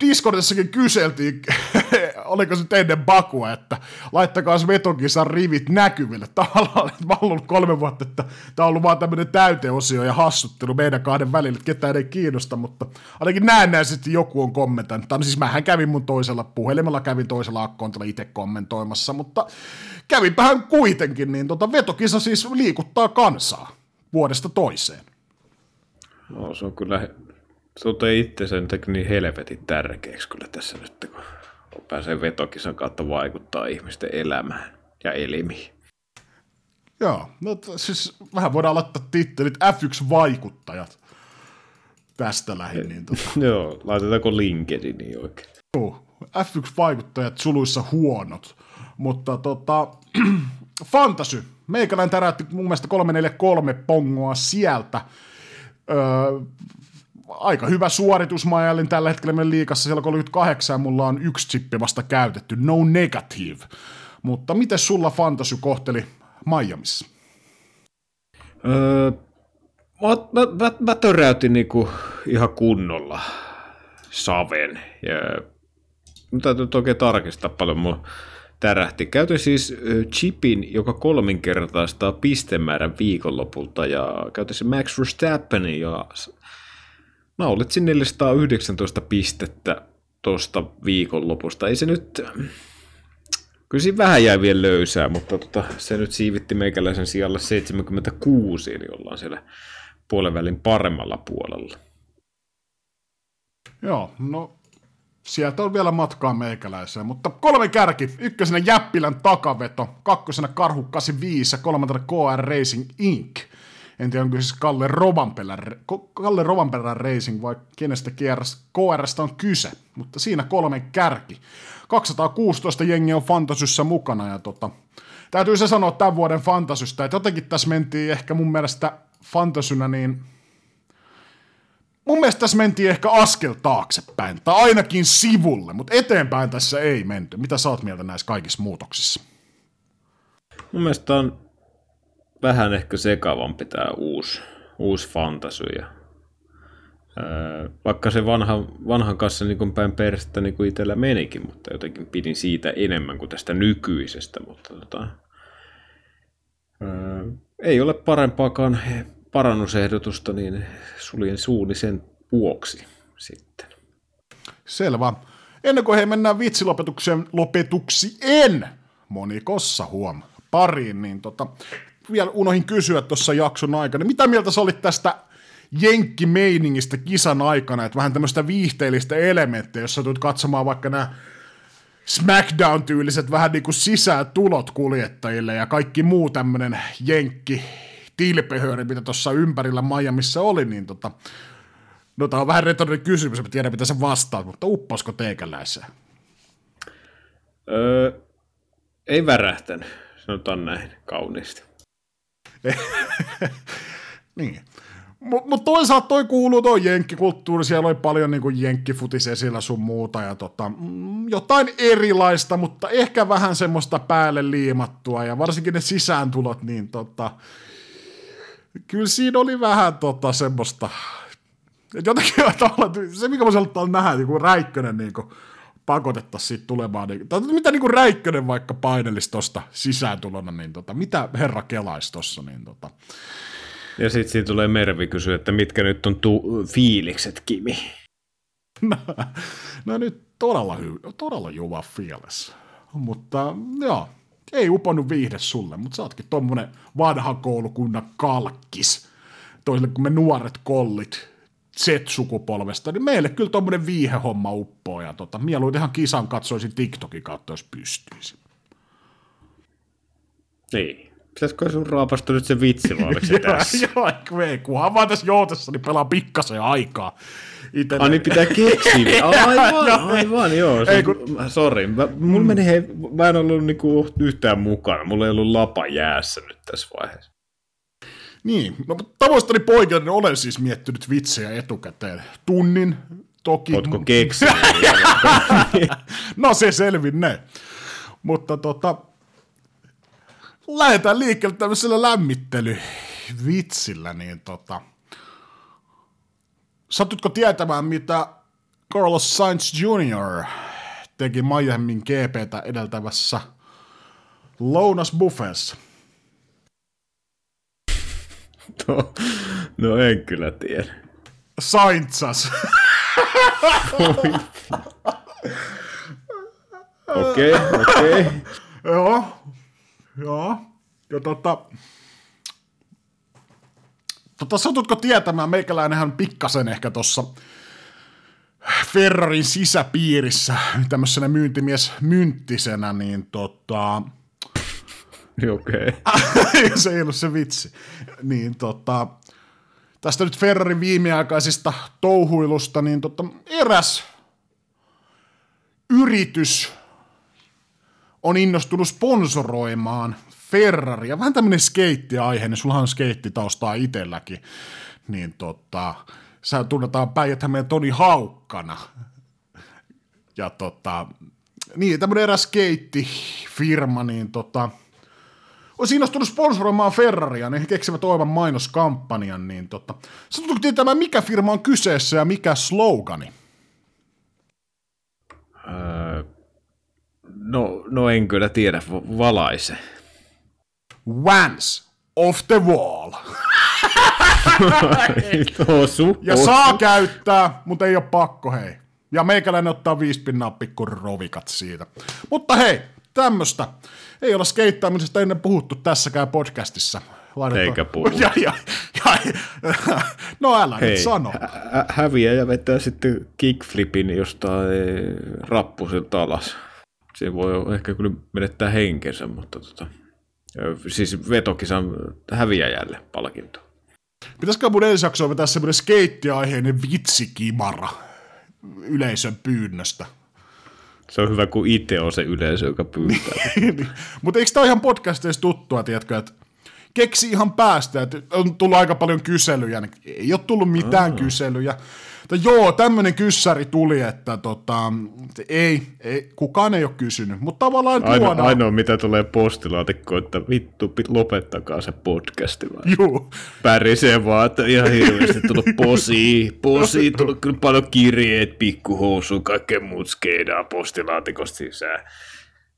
Discordissakin kyseltiin <laughs> oliko se ennen Bakua, että laittakaa vetokisan rivit näkyville. Tavallaan, <laughs> että mä ollut kolme vuotta, että tämä on ollut vaan tämmöinen täyteosio ja hassuttelu meidän kahden välillä, että ketään ei kiinnosta, mutta ainakin näennäisesti joku on kommentoinut. Tai siis mähän kävin mun toisella puhelimella, kävin toisella akkontilla itse kommentoimassa, mutta kävinpähän kuitenkin, niin tota vetokisa siis liikuttaa kansaa vuodesta toiseen. No se on kyllä, se on itse sen niin helvetin tärkeäksi kyllä tässä nyt, kun pääsee vetokisan kautta vaikuttaa ihmisten elämään ja elimiin. Joo, no siis vähän voidaan laittaa tittelit F1-vaikuttajat tästä lähin. Niin tota. <laughs> Joo, laitetaanko LinkedInin oikein? Joo, F1-vaikuttajat suluissa huonot, mutta tota, <clears throat> Fantasy, meikäläinen täräytti mun mielestä 343 pongoa sieltä. Öö, aika hyvä suoritus mä ajalin tällä hetkellä meidän liikassa, siellä 38 mulla on yksi chippi vasta käytetty, no negative. Mutta miten sulla Fantasy kohteli Miamiissa? Öö, mä, mä, mä, mä töräytin niinku ihan kunnolla saven. Ja, mä täytyy oikein tarkistaa paljon mun tärähti. Käytin siis chipin, joka kolminkertaistaa pistemäärän viikonlopulta ja käytin se Max Verstappenin ja naulitsin 419 pistettä tuosta viikonlopusta. Ei se nyt, kyllä siinä vähän jäi vielä löysää, mutta tota, se nyt siivitti meikäläisen sijalle 76, eli ollaan siellä puolen välin paremmalla puolella. Joo, no sieltä on vielä matkaa meikäläiseen, mutta kolme kärki, ykkösenä Jäppilän takaveto, kakkosena Karhu 85 ja kolmantena KR Racing Inc. En tiedä, onko siis Kalle Rovanperän, Kalle Rovanperän Racing vai kenestä KRS, on kyse, mutta siinä kolme kärki. 216 jengiä on Fantasyssä mukana ja tota, täytyy se sanoa tämän vuoden Fantasystä, että jotenkin tässä mentiin ehkä mun mielestä Fantasynä niin mun mielestä tässä mentiin ehkä askel taaksepäin, tai ainakin sivulle, mutta eteenpäin tässä ei menty. Mitä sä oot mieltä näissä kaikissa muutoksissa? Mun mielestä on vähän ehkä sekavampi tämä uusi, uusi fantasy. Ja, ää, vaikka se vanha, vanhan kanssa niin päin perstä niin kuin itsellä menikin, mutta jotenkin pidin siitä enemmän kuin tästä nykyisestä. Mutta tota, ää, ei ole parempaakaan parannusehdotusta, niin suljen suuni sen vuoksi sitten. Selvä. Ennen kuin he mennään vitsilopetukseen lopetuksien monikossa huom pariin, niin tota, vielä unohin kysyä tuossa jakson aikana, mitä mieltä sä olit tästä jenkkimeiningistä kisan aikana, että vähän tämmöistä viihteellistä elementtiä, jos sä tulet katsomaan vaikka nämä SmackDown-tyyliset vähän niin kuin tulot kuljettajille ja kaikki muu tämmöinen jenkki tilpehööri, mitä tuossa ympärillä Miamiissa oli, niin tota, no tämä on vähän retorinen kysymys, mä tiedän mitä sä vastaat, mutta upposko teikäläiseen? Öö, ei värähtänyt, sanotaan näin kauniisti. <laughs> niin. Mutta mut toisaalta toi kuuluu toi jenkkikulttuuri, siellä oli paljon niinku jenkkifutis esillä sun muuta ja tota, mm, jotain erilaista, mutta ehkä vähän semmoista päälle liimattua ja varsinkin ne sisääntulot, niin tota, kyllä siinä oli vähän tota semmoista, että jotenkin <laughs> se mikä mä sanotaan nähdä, niin kuin Räikkönen niin kuin, pakotettaisiin siitä tulemaan. Niin, tai mitä niin kuin Räikkönen vaikka painelisi tuosta sisääntulona, niin tota, mitä herra kelaisi tuossa, niin tota. Ja sitten siinä tulee Mervi kysyä, että mitkä nyt on tu- fiilikset, Kimi? No, no nyt todella, hy- todella juva fiilis. Mutta joo, ei uponnut viihde sulle, mutta sä ootkin tommonen vanha koulukunnan kalkkis. Toisille kuin me nuoret kollit Z-sukupolvesta, niin meille kyllä tommonen viihehomma uppoo, ja tota, mieluitenhan kisan katsoisin TikTokin kautta, jos pystyisi. Niin. Pitäisikö sun raapasta nyt se vitsi vai se <laughs> tässä? Joo, ei, kunhan vaan tässä joutessa, niin pelaa pikkasen aikaa. Itelle. Ai niin pitää keksiä. <laughs> Aivan, aivan, joo. Ei, kun... Sori, mulla mm. meni, hei, mä en ollut niinku yhtään mukana. Mulla ei ollut lapa jäässä nyt tässä vaiheessa. Niin, no tavoistani poikana niin olen siis miettinyt vitsejä etukäteen. Tunnin, toki. Ootko keksinyt? <laughs> no se selvinne. Mutta tota, lähdetään liikkeelle tämmöisellä lämmittelyvitsillä, niin tota, satutko tietämään, mitä Carlos Sainz Jr. teki Miamin GPtä edeltävässä lounasbuffeessa? <laughs> No, no en kyllä tiedä. Saintsas. Okei, okei. Joo. Joo. Ja tota... Tota, satutko tietämään, meikäläinenhän pikkasen ehkä tossa Ferrarin sisäpiirissä tämmöisenä myyntimies mynttisenä, niin tota... Okei. <laughs> <laughs> se ei ollut se vitsi. Niin tota, tästä nyt Ferrarin viimeaikaisista touhuilusta, niin tota, eräs yritys on innostunut sponsoroimaan Ferraria. Vähän tämmöinen skeittiaihe, niin sullahan on skeittitaustaa itselläkin. Niin tota, sä tunnetaan päijät Toni Haukkana. Ja tota, niin, tämmöinen eräs skeittifirma, niin tota, olisi innostunut sponsoroimaan Ferraria, niin he keksivät oivan mainoskampanjan, niin tota, satutko tietämään, mikä firma on kyseessä ja mikä slogani? Öö, no, no en kyllä tiedä, valaise. Once off the wall. <laughs> osu, ja osu. saa käyttää, mutta ei ole pakko, hei. Ja meikäläinen ottaa viisi pinnaa pikku rovikat siitä. Mutta hei, tämmöstä. Ei olla skeittaamisesta ennen puhuttu tässäkään podcastissa. Laitetaan. Eikä puhu. Ja, ja, ja, no älä Hei, nyt sano. Hä- häviäjä vetää sitten kickflipin jostain rappusilta alas. Se voi ehkä kyllä menettää henkensä, mutta tota, siis vetokisan häviäjälle palkinto. Pitäisikö mun ensi jaksoa vetää semmoinen skeittiaiheinen vitsikimara yleisön pyynnöstä? Se on hyvä, kun itse on se yleisö, joka pyytää. <laughs> Mutta eikö tämä ihan podcasteissa tuttua, tiedätkö, että keksi ihan päästä, että on tullut aika paljon kyselyjä, niin ei ole tullut mitään Aa. kyselyjä. Että joo, tämmöinen kyssäri tuli, että tota, ei, ei, kukaan ei ole kysynyt, mutta tavallaan Aino, tuodaan. Ainoa, mitä tulee postilaatikkoon, että vittu, lopettakaa se podcasti. Juu. Pärisee vaan, että ihan hirveästi tullut <laughs> posi, posi, tullut kyllä paljon kirjeet, pikkuhousu, kaikkea muut skeidaa postilaatikosta sisään.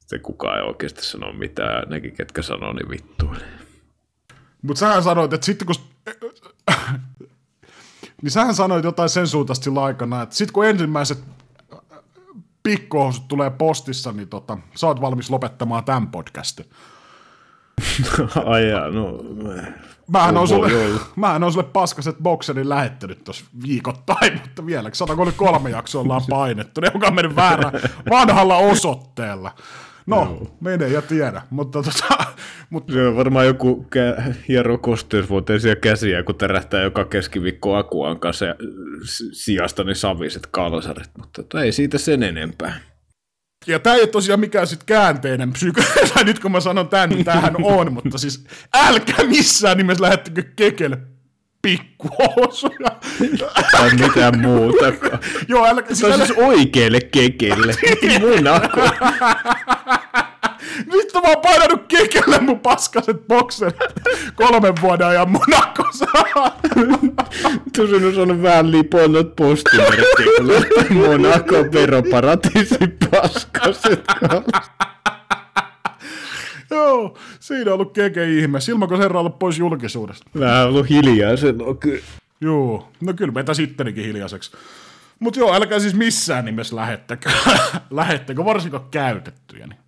Sitten kukaan ei oikeasti sano mitään, nekin ketkä sanoo, niin vittu. Mutta sähän sanoit, että sitten kun... niin sähän sanoit jotain sen suuntaisesti sillä aikana, että sitten kun ensimmäiset pikkuhousut tulee postissa, niin tota, sä oot valmis lopettamaan tämän podcastin. <laughs> Ai jaa, no... Mähän on, sulle, <laughs> mähän on sulle paskaset bokserin lähettänyt tuossa viikoittain, <laughs> mutta vielä 133 jaksoa ollaan painettu, ne onkaan mennyt väärä vanhalla osoitteella. No, no. menee ja tiedä, mutta tota... Mutta... Se on varmaan joku kä- hiero kosteusvuoteisia käsiä, kun tärähtää joka keskiviikko Akuan kanssa ja sijasta ne saviset kalsarit, mutta tota, ei siitä sen enempää. Ja tämä ei ole tosiaan mikään sit käänteinen psyko, <laughs> nyt kun mä sanon tämän, niin tämähän on, mutta siis älkää missään nimessä lähettekö kekelle pikkuhousuja. Tai mitään muuta. <laughs> Joo, älä, siis, älä... siis oikealle kekelle, <laughs> munako. Vittu <laughs> mä oon painanut kekelle mun paskaset bokserit kolmen vuoden ajan Monakossa. Tuossa on saanut vähän liponnut postimerkkiä, Monaco veroparatiisi paskaset Joo, siinä on ollut keke ihme. Silmäkö herra ollut pois julkisuudesta? Vähän ollut hiljaa sen on kyllä. Joo, no kyllä meitä sittenikin hiljaiseksi. Mutta joo, älkää siis missään nimessä lähettäkö, <laughs> lähettäkö varsinkaan käytettyjä. Niin.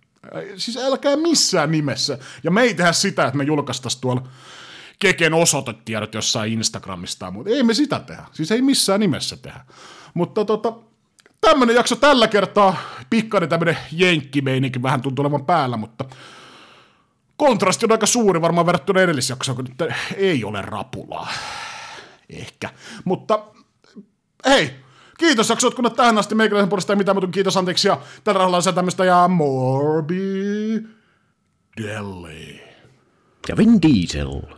Siis älkää missään nimessä. Ja me ei tehdä sitä, että me julkaistaisiin tuolla Keken osoitetiedot jossain Instagramista, mutta ei me sitä tehdä. Siis ei missään nimessä tehdä. Mutta tota, tämmönen jakso tällä kertaa, pikkainen tämmönen jenkkimeininki vähän tuntuu olevan päällä, mutta kontrasti on aika suuri varmaan verrattuna edellisjaksoon, kun nyt ei ole rapulaa. Ehkä. Mutta hei, kiitos jaksot kun tähän asti meikäläisen puolesta ja mitä muuta kiitos, anteeksi ja tällä rahalla on tämmöistä ja Morbi Delli. Ja Vin Diesel.